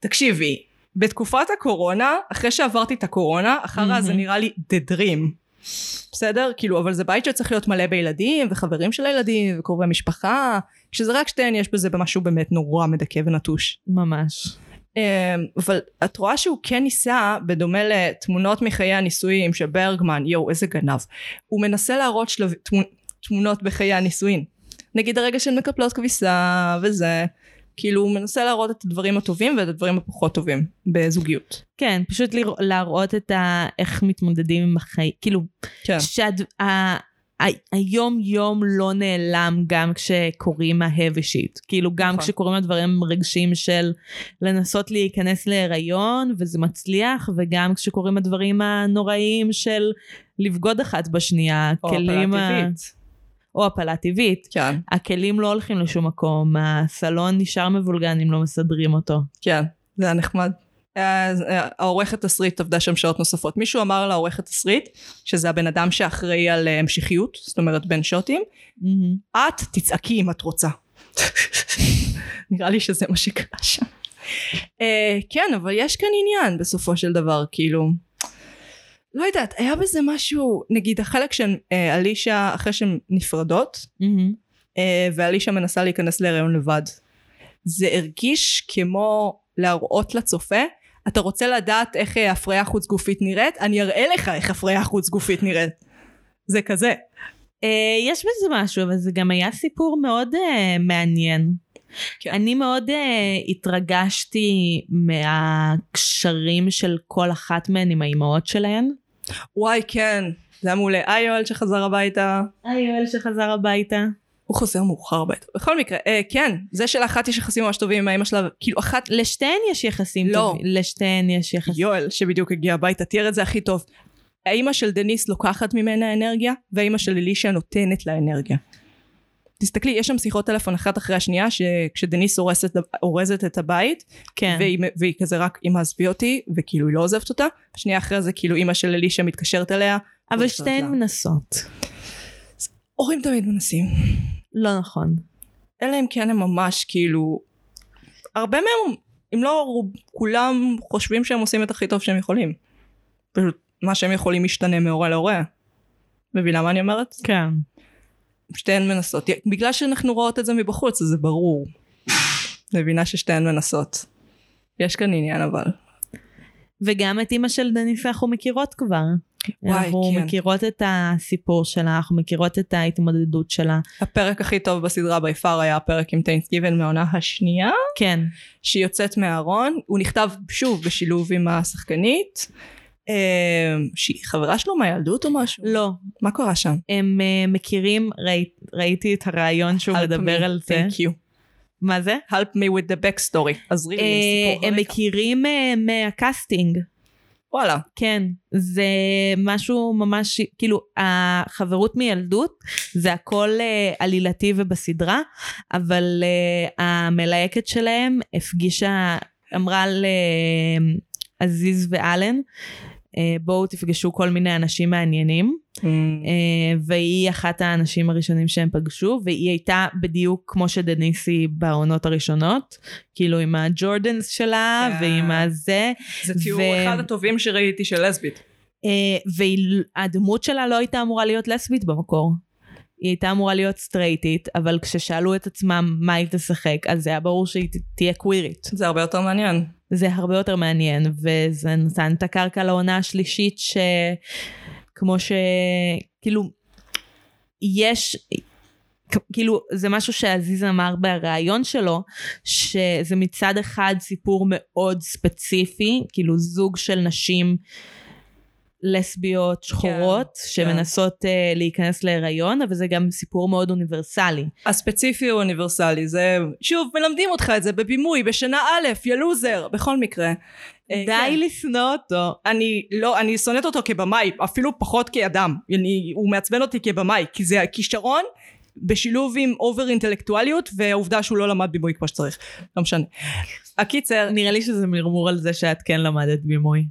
A: תקשיבי, בתקופת הקורונה, אחרי שעברתי את הקורונה, אחריה זה נראה לי the dream. בסדר? כאילו, אבל זה בית שצריך להיות מלא בילדים, וחברים של הילדים, וקרובי משפחה. כשזה רק שתיהן, יש בזה משהו באמת נורא מדכא ונטוש.
B: ממש.
A: אמ, אבל את רואה שהוא כן ניסה, בדומה לתמונות מחיי הנישואים של ברגמן, יואו איזה גנב, הוא מנסה להראות שלב, תמונ, תמונות בחיי הנישואין. נגיד הרגע של מקפלות כביסה וזה, כאילו הוא מנסה להראות את הדברים הטובים ואת הדברים הפחות טובים בזוגיות.
B: כן, פשוט לרא- להראות את ה... איך מתמודדים עם החיים, כאילו,
A: כן.
B: שהד... ה... ה- היום יום לא נעלם גם כשקורים ההאבי שיט. כאילו גם
A: נכון.
B: כשקורים הדברים רגשיים של לנסות להיכנס להיריון וזה מצליח, וגם כשקורים הדברים הנוראיים של לבגוד אחת בשנייה.
A: או הפלה
B: ה-
A: טבעית.
B: או הפלה טבעית.
A: כן,
B: הכלים לא הולכים לשום מקום, הסלון נשאר מבולגן אם לא מסדרים אותו.
A: כן, זה היה נחמד. אה, אה, העורכת תסריט עבדה שם שעות נוספות. מישהו אמר לעורכת תסריט, שזה הבן אדם שאחראי על אה, המשכיות, זאת אומרת בין שוטים,
B: מהמם.
A: את תצעקי אם את רוצה. *laughs* נראה לי שזה מה שקרה שם. Uh, כן, אבל יש כאן עניין בסופו של דבר, כאילו... לא יודעת, היה בזה משהו, נגיד החלק של אלישע, אחרי שהן נפרדות, uh, ואלישע מנסה להיכנס להיריון לבד. זה הרגיש כמו להראות לצופה, אתה רוצה לדעת איך אה, הפריה חוץ גופית נראית? אני אראה לך איך הפריה חוץ גופית נראית. זה כזה.
B: אה, יש בזה משהו, אבל זה גם היה סיפור מאוד אה, מעניין.
A: כן.
B: אני מאוד אה, התרגשתי מהקשרים של כל אחת מהן עם האימהות שלהן.
A: וואי כן, זה היה מעולה. היי יואל שחזר הביתה.
B: היי יואל שחזר הביתה.
A: הוא חוזר מאוחר הביתה. בכל מקרה, אה, כן, זה שלאחת יש יחסים ממש טובים עם האמא שלה, כאילו אחת,
B: לשתיהן יש יחסים
A: לא.
B: טובים. לשתיהן יש יחסים.
A: יואל שבדיוק הגיע הביתה, תיאר את זה הכי טוב. האמא של דניס לוקחת ממנה אנרגיה, והאמא של אלישע נותנת לה אנרגיה. תסתכלי, יש שם שיחות טלפון אחת אחרי השנייה, שכשדניס הורסת, אורזת את הבית,
B: כן.
A: והיא, והיא כזה רק אמא עזבי אותי, וכאילו היא לא עוזבת אותה, שנייה אחרי זה כאילו אמא של אלישע מתקשרת אליה.
B: אבל שתיהן. מנסות.
A: הורים תמיד מנסים.
B: לא נכון.
A: אלא אם כן הם ממש כאילו הרבה מהם אם לא רוב, כולם חושבים שהם עושים את הכי טוב שהם יכולים פשוט מה שהם יכולים משתנה מהורה להורה מבינה מה אני אומרת?
B: כן.
A: שתיהן מנסות בגלל שאנחנו רואות את זה מבחוץ אז זה ברור *laughs* מבינה ששתיהן מנסות יש כאן עניין אבל
B: וגם את אימא של דניס אנחנו מכירות כבר.
A: וואי,
B: אנחנו
A: כן.
B: מכירות את הסיפור שלה, אנחנו מכירות את ההתמודדות שלה.
A: הפרק הכי טוב בסדרה בי פאר היה הפרק עם טיינסגיבן מהעונה השנייה
B: כן.
A: שהיא יוצאת מהארון הוא נכתב שוב בשילוב עם השחקנית אה, שהיא חברה שלו מהילדות או משהו?
B: לא,
A: מה קרה שם?
B: הם uh, מכירים, ראי, ראיתי את הרעיון שהוא מדבר על זה.
A: You.
B: מה זה?
A: Help me with the backstory. עזרי לי עם
B: אה,
A: סיפור.
B: הם מכירים אה, מהקאסטינג.
A: וואלה.
B: כן, זה משהו ממש, כאילו, החברות מילדות זה הכל אה, עלילתי ובסדרה, אבל אה, המלהקת שלהם הפגישה, אמרה לעזיז ואלן, אה, בואו תפגשו כל מיני אנשים מעניינים, uh, והיא אחת האנשים הראשונים שהם פגשו, והיא הייתה בדיוק כמו שדניסי בעונות הראשונות, כאילו עם הג'ורדנס שלה,
A: כן.
B: ועם הזה.
A: זה תיאור
B: ו-
A: אחד הטובים שראיתי של לסבית.
B: אה, והדמות שלה לא הייתה אמורה להיות לסבית במקור. היא הייתה אמורה להיות סטרייטית, אבל כששאלו את עצמם מה היא תשחק, אז זה היה ברור שהיא תהיה קווירית.
A: זה הרבה יותר מעניין.
B: זה הרבה יותר מעניין, וזה נתן את הקרקע לעונה השלישית, שכמו ש... כאילו, יש... כאילו זה משהו שעזיז אמר בריאיון שלו שזה מצד אחד סיפור מאוד ספציפי כאילו זוג של נשים לסביות שחורות
A: כן.
B: שמנסות אה, להיכנס להיריון, אבל זה גם סיפור מאוד אוניברסלי.
A: הספציפי הוא אוניברסלי, זה, שוב, מלמדים אותך את זה בבימוי, בשנה א', יא לוזר, בכל מקרה. אה, כן.
B: די לשנוא אותו.
A: אני לא, אני שונאת אותו כבמאי, אפילו פחות כאדם. אני, הוא מעצבן אותי כבמאי, כי זה הכישרון בשילוב עם over אינטלקטואליות, והעובדה שהוא לא למד בימוי כמו שצריך. לא משנה. הקיצר,
B: נראה לי שזה מרמור על זה שאת כן למדת בימוי.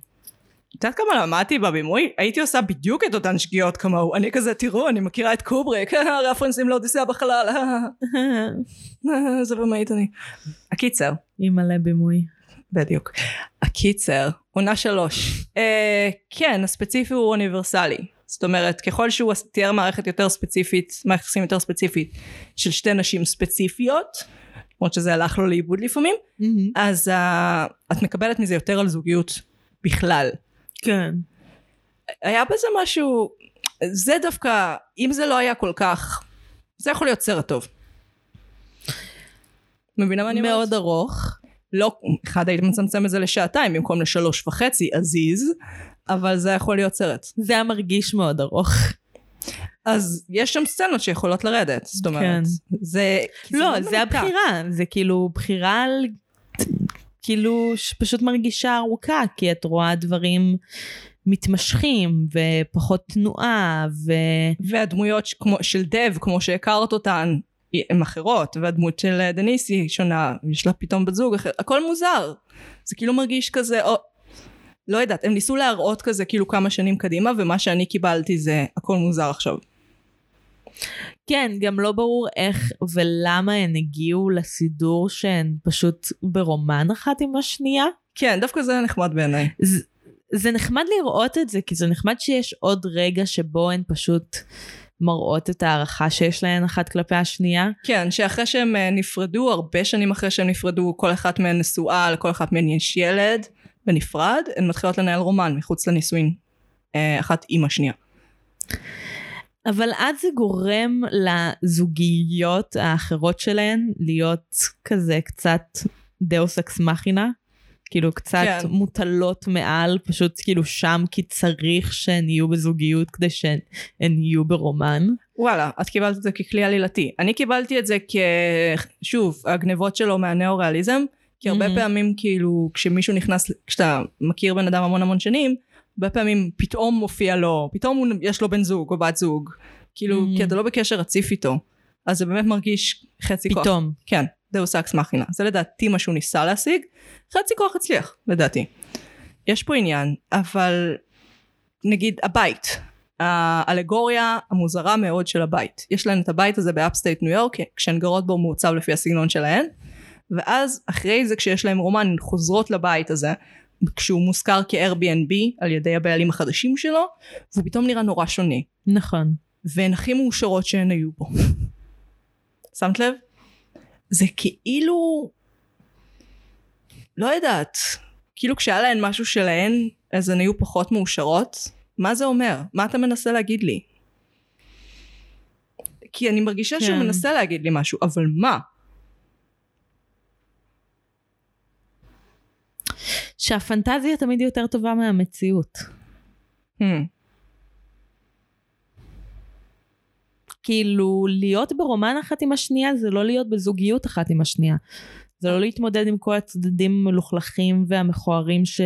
A: את יודעת כמה למדתי בבימוי? הייתי עושה בדיוק את אותן שגיאות כמוהו. אני כזה, תראו, אני מכירה את קובריק, *laughs* רפרנסים לאודיסאה בחלל, *laughs* איזה במאית אני. הקיצר,
B: עם מלא בימוי.
A: בדיוק. הקיצר, עונה שלוש. אה, כן, הספציפי הוא אוניברסלי. זאת אומרת, ככל שהוא תיאר מערכת יותר ספציפית, מערכת יחסים יותר ספציפית של שתי נשים ספציפיות, למרות שזה הלך לו לאיבוד לפעמים, אז uh, את מקבלת מזה יותר על זוגיות בכלל.
B: כן.
A: היה בזה משהו, זה דווקא, אם זה לא היה כל כך, זה יכול להיות סרט טוב. מבינה מה אני אומרת?
B: מאוד ארוך.
A: לא, אחד הייתי מצמצם את זה לשעתיים במקום לשלוש וחצי, עזיז, אבל זה יכול להיות סרט.
B: זה היה מרגיש מאוד ארוך.
A: אז יש שם סצנות שיכולות לרדת, זאת אומרת.
B: כן.
A: זה...
B: לא,
A: מאוד
B: זה
A: ממוקד.
B: הבחירה, זה כאילו בחירה על... כאילו שפשוט מרגישה ארוכה, כי את רואה דברים מתמשכים ופחות תנועה ו...
A: והדמויות ש- כמו, של דב, כמו שהכרת אותן, הן אחרות, והדמות של אה, דניס היא שונה, יש לה פתאום בת זוג אחר, הכל מוזר. זה כאילו מרגיש כזה, או... לא יודעת, הם ניסו להראות כזה כאילו כמה שנים קדימה, ומה שאני קיבלתי זה הכל מוזר עכשיו.
B: כן, גם לא ברור איך ולמה הן הגיעו לסידור שהן פשוט ברומן אחת עם השנייה.
A: כן, דווקא זה נחמד בעיניי.
B: זה, זה נחמד לראות את זה, כי זה נחמד שיש עוד רגע שבו הן פשוט מראות את הערכה שיש להן אחת כלפי השנייה.
A: כן, שאחרי שהם אה, נפרדו, הרבה שנים אחרי שהם נפרדו, כל אחת מהן נשואה, לכל אחת מהן יש ילד בנפרד, הן מתחילות לנהל רומן מחוץ לנישואין. אה, אחת עם השנייה.
B: אבל אז זה גורם לזוגיות האחרות שלהן להיות כזה קצת דאוס אקס מכינה. כאילו קצת
A: כן.
B: מוטלות מעל, פשוט כאילו שם כי צריך שהן יהיו בזוגיות כדי שהן יהיו ברומן.
A: וואלה, את קיבלת את זה ככלי עלילתי. אני קיבלתי את זה כ... שוב, הגנבות שלו מהניאו-ריאליזם, כי הרבה
B: מהמם.
A: פעמים כאילו כשמישהו נכנס, כשאתה מכיר בן אדם המון המון שנים, הרבה פעמים פתאום מופיע לו, פתאום הוא, יש לו בן זוג או בת זוג. כאילו,
B: מהמם.
A: כי אתה לא בקשר רציף איתו. אז זה באמת מרגיש חצי כוח.
B: פתאום.
A: כן, deus ex machina. זה לדעתי מה שהוא ניסה להשיג, חצי כוח הצליח, לדעתי. יש פה עניין, אבל נגיד הבית, האלגוריה המוזרה מאוד של הבית. יש להן את הבית הזה ב upstate ניו יורק, כשהן גרות בו מעוצב לפי הסגנון שלהן, ואז אחרי זה כשיש להן רומן הן חוזרות לבית הזה, כשהוא מוזכר כ-Airbnb על ידי הבעלים החדשים שלו, והוא פתאום נראה נורא שונה.
B: נכון.
A: והן הכי מאושרות שהן היו בו. שמת לב? זה כאילו... לא יודעת. כאילו כשהיה להן משהו שלהן, אז הן היו פחות מאושרות. מה זה אומר? מה אתה מנסה להגיד לי? כי אני מרגישה שהוא
B: כן.
A: מנסה להגיד לי משהו, אבל מה?
B: שהפנטזיה תמיד היא יותר טובה מהמציאות.
A: Hmm.
B: כאילו, להיות ברומן אחת עם השנייה זה לא להיות בזוגיות אחת עם השנייה. זה לא להתמודד עם כל הצדדים המלוכלכים והמכוערים ש...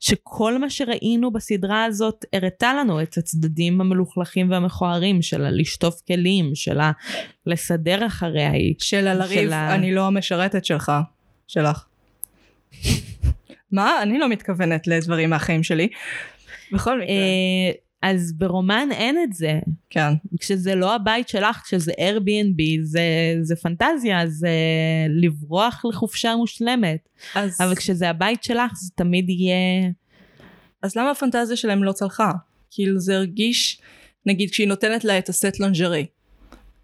B: שכל מה שראינו בסדרה הזאת הראתה לנו את הצדדים המלוכלכים והמכוערים של לשטוף כלים, של ה- לסדר אחריה. היא-
A: של הלריב,
B: של ה-
A: אני לא המשרתת שלך. שלך. מה? אני לא מתכוונת לדברים מהחיים שלי. בכל מקרה.
B: אה, אז ברומן אין את זה.
A: כן.
B: כשזה לא הבית שלך, כשזה Airbnb, זה, זה פנטזיה, זה לברוח לחופשה מושלמת.
A: אז,
B: אבל כשזה הבית שלך, זה תמיד יהיה...
A: אז למה הפנטזיה שלהם לא צלחה? כאילו זה הרגיש, נגיד כשהיא נותנת לה את הסט לנג'רי,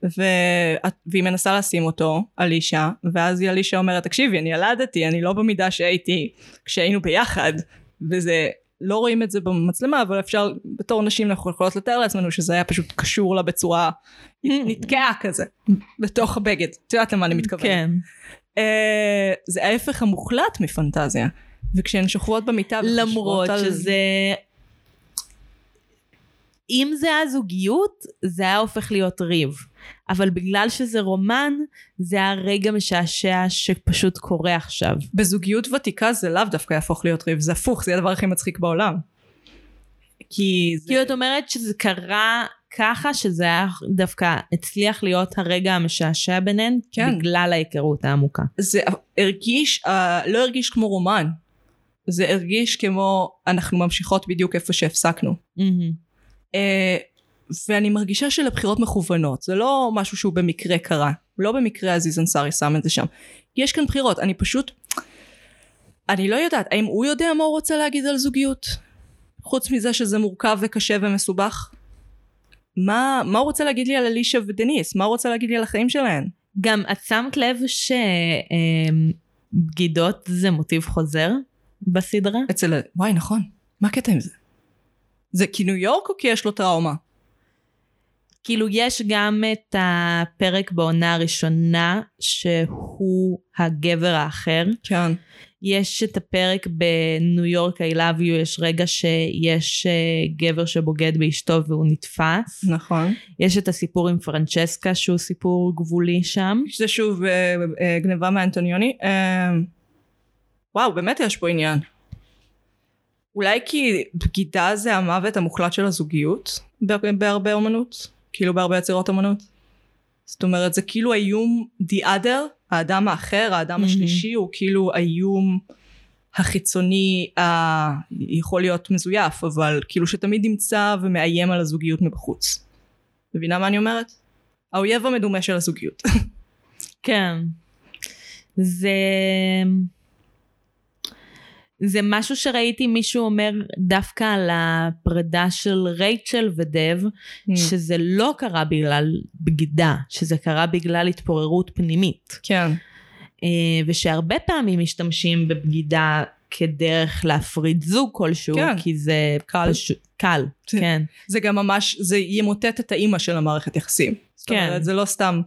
A: ואת- והיא מנסה לשים אותו על אישה, ואז היא אלישה אומרת, תקשיבי, אני ילדתי, אני לא במידה שהייתי כשהיינו ביחד, וזה, לא רואים את זה במצלמה, אבל אפשר, בתור נשים אנחנו יכולות לתאר לעצמנו שזה היה פשוט קשור לה בצורה נתקעה כזה, בתוך הבגד. את יודעת למה אני מתכוונת.
B: כן.
A: אה, זה ההפך המוחלט מפנטזיה. וכשהן שוכבות במיטה
B: למרות
A: וחושבות על...
B: שזה... אם זה היה זוגיות, זה היה הופך להיות ריב. אבל בגלל שזה רומן, זה היה רגע משעשע שפשוט קורה עכשיו.
A: בזוגיות ותיקה זה לאו דווקא יהפוך להיות ריב, זה הפוך, זה יהיה הדבר הכי מצחיק בעולם. כי זה...
B: כאילו את אומרת שזה קרה ככה, שזה היה דווקא הצליח להיות הרגע המשעשע ביניהן,
A: כן.
B: בגלל ההיכרות העמוקה.
A: זה הרגיש, uh, לא הרגיש כמו רומן. זה הרגיש כמו אנחנו ממשיכות בדיוק איפה שהפסקנו.
B: מהמם.
A: Uh, ואני מרגישה שלבחירות מכוונות, זה לא משהו שהוא במקרה קרה. לא במקרה עזיז אנסארי שם את זה שם. יש כאן בחירות, אני פשוט... אני לא יודעת, האם הוא יודע מה הוא רוצה להגיד על זוגיות? חוץ מזה שזה מורכב וקשה ומסובך? מה, מה הוא רוצה להגיד לי על אלישה ודניס? מה הוא רוצה להגיד לי על החיים שלהן?
B: גם את שמת לב שבגידות זה מוטיב חוזר בסדרה?
A: אצל... וואי, נכון. מה הקטע עם זה? זה כי ניו יורק או כי יש לו טראומה?
B: כאילו יש גם את הפרק בעונה הראשונה שהוא הגבר האחר.
A: כן.
B: יש את הפרק בניו יורק I love you, יש רגע שיש אה, גבר שבוגד באשתו והוא נתפס.
A: נכון.
B: יש את הסיפור עם פרנצ'סקה שהוא סיפור גבולי שם.
A: זה שוב אה, אה, גניבה מאנטוניוני. וואו, באמת יש פה עניין. אולי כי בגידה זה המוות המוחלט של הזוגיות בה- בהרבה אומנות? כאילו בהרבה יצירות אומנות? זאת אומרת זה כאילו האיום the other, האדם האחר, האדם
B: מהמם.
A: השלישי הוא כאילו האיום החיצוני ה... יכול להיות מזויף אבל כאילו שתמיד נמצא ומאיים על הזוגיות מבחוץ. מבינה מה אני אומרת? האויב המדומה של הזוגיות. *laughs*
B: כן. זה... זה משהו שראיתי מישהו אומר דווקא על הפרידה של רייצ'ל ודב, שזה לא קרה בגלל בגידה, שזה קרה בגלל התפוררות פנימית.
A: כן.
B: אה, ושהרבה פעמים משתמשים בבגידה כדרך להפריד זוג כלשהו,
A: כן.
B: כי זה
A: קל.
B: פשוט, קל,
A: זה-
B: כן.
A: זה גם ממש, זה ימוטט את האימא של המערכת יחסים. זאת
B: כן.
A: אומרת, זה לא סתם,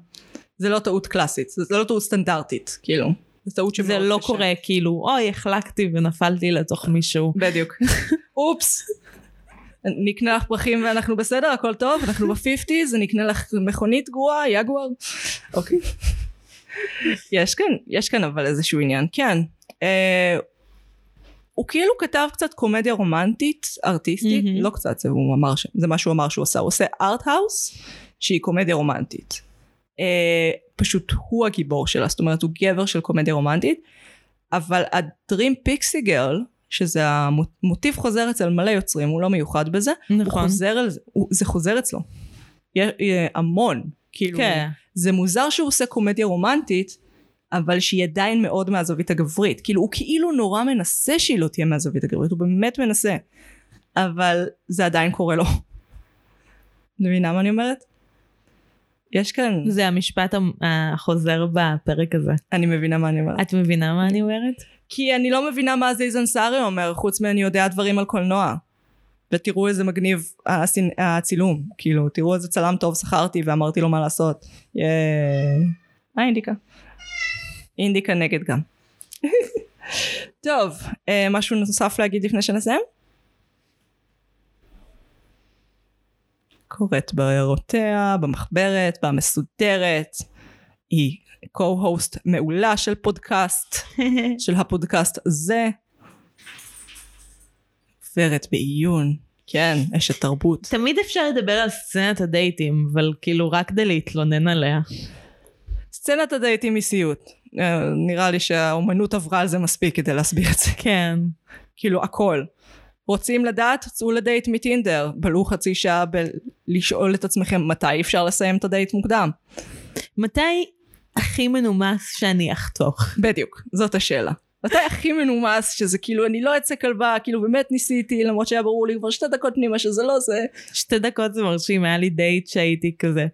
A: זה לא טעות קלאסית, זה לא טעות סטנדרטית, כאילו. זה טעות שמאוד
B: זה לא
A: קשה.
B: קורה כאילו, אוי, החלקתי ונפלתי לתוך מישהו.
A: בדיוק. *laughs* אופס. נקנה לך פרחים ואנחנו בסדר, הכל טוב, אנחנו בפיפטיז, אני אקנה לך מכונית גרועה, יגואר. אוקיי. יש כאן, יש כאן אבל איזשהו עניין, כן. אה, הוא כאילו כתב קצת קומדיה רומנטית, ארטיסטית,
B: מהמם.
A: לא קצת, זה, הוא אמר, ש- זה מה שהוא אמר שהוא עושה, הוא עושה ארט-האוס, שהיא קומדיה רומנטית. אה, פשוט הוא הגיבור שלה, זאת אומרת הוא גבר של קומדיה רומנטית, אבל הדרים פיקסי גרל, שזה המוטיב חוזר אצל מלא יוצרים, הוא לא מיוחד בזה, הוא
B: נכון.
A: חוזר על זה, הוא, זה חוזר אצלו. המון, כאילו,
B: כן.
A: זה מוזר שהוא עושה קומדיה רומנטית, אבל שהיא עדיין מאוד מהזווית הגברית. כאילו, הוא כאילו נורא מנסה שהיא לא תהיה מהזווית הגברית, הוא באמת מנסה. אבל זה עדיין קורה לו. מבינה מה אני אומרת? יש כאן,
B: זה המשפט המ- החוזר בפרק הזה.
A: אני מבינה מה אני אומרת.
B: את מבינה מה אני אומרת?
A: כי אני לא מבינה מה זייזן סארי אומר, חוץ מאני יודע דברים על קולנוע. ותראו איזה מגניב הסינ- הצילום, כאילו, תראו איזה צלם טוב שכרתי ואמרתי לו מה לעשות. ייי. אה אינדיקה. אינדיקה נגד גם. *laughs* טוב, אה, משהו נוסף להגיד לפני שנסיים? קוראת בהערותיה, במחברת, במסודרת. היא co-host מעולה של פודקאסט, *laughs* של הפודקאסט הזה. גברת בעיון, כן, אשת תרבות.
B: תמיד אפשר לדבר על סצנת הדייטים, אבל כאילו רק כדי להתלונן עליה.
A: סצנת הדייטים היא סיוט. אה, נראה לי שהאומנות עברה על זה מספיק כדי להסביר את זה.
B: כן.
A: כאילו הכל. רוצים לדעת? צאו לדייט מטינדר. בלו חצי שעה בלשאול את עצמכם מתי אפשר לסיים את הדייט מוקדם.
B: מתי הכי מנומס שאני אחתוך?
A: בדיוק, זאת השאלה. מתי הכי מנומס שזה כאילו אני לא אצא כלבה, כאילו באמת ניסיתי למרות שהיה ברור לי כבר שתי דקות פנימה שזה לא זה.
B: שתי דקות זה מרשים, היה לי דייט שהייתי כזה.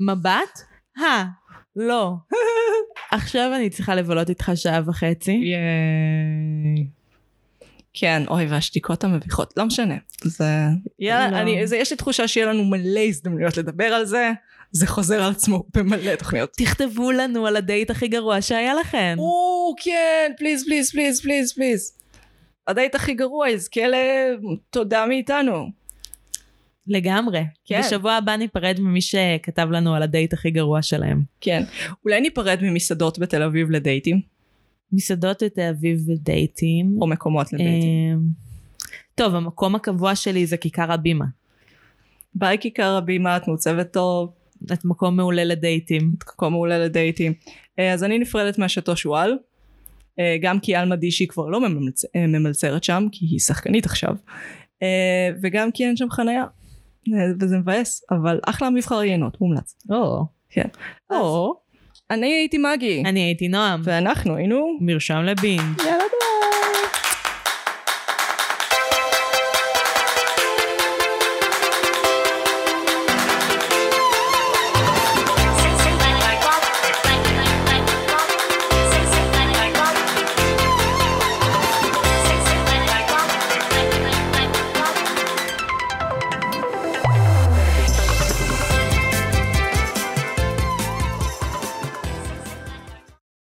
B: מבט? אה, לא. *laughs* עכשיו אני צריכה לבלות איתך שעה וחצי.
A: ייי. כן, אוי, והשתיקות המביכות, לא משנה. זה... יאללה,
B: לא.
A: אני, זה, יש לי תחושה שיהיה לנו מלא הזדמנויות לדבר על זה. זה חוזר על עצמו במלא תוכניות.
B: תכתבו לנו על הדייט הכי גרוע שהיה לכם.
A: או, כן, please, please, please, please, please. הדייט הכי גרוע יזכה לתודה מאיתנו.
B: לגמרי.
A: כן.
B: בשבוע הבא ניפרד ממי שכתב לנו על הדייט הכי גרוע שלהם.
A: כן. אולי ניפרד ממסעדות בתל אביב לדייטים,
B: מסעדות בתל אביב ודייטים.
A: או מקומות לדייטים.
B: אמ, טוב, המקום הקבוע שלי זה כיכר הבימה.
A: ביי כיכר הבימה, את מעוצבת טוב,
B: את מקום מעולה לדייטים.
A: מקום מעולה לדייטים. אה, אז אני נפרדת מהשתו שועל, אה, גם כי עלמה דישי כבר לא ממלצ... אה, ממלצרת שם, כי היא שחקנית עכשיו, אה, וגם כי אין שם חניה. אה, וזה מבאס, אבל אחלה מבחר יינות, מומלץ.
B: או.
A: כן.
B: או.
A: אני הייתי מגי,
B: אני הייתי נועם.
A: ואנחנו היינו...
B: מרשם לבינג'.
A: יאללה ביי.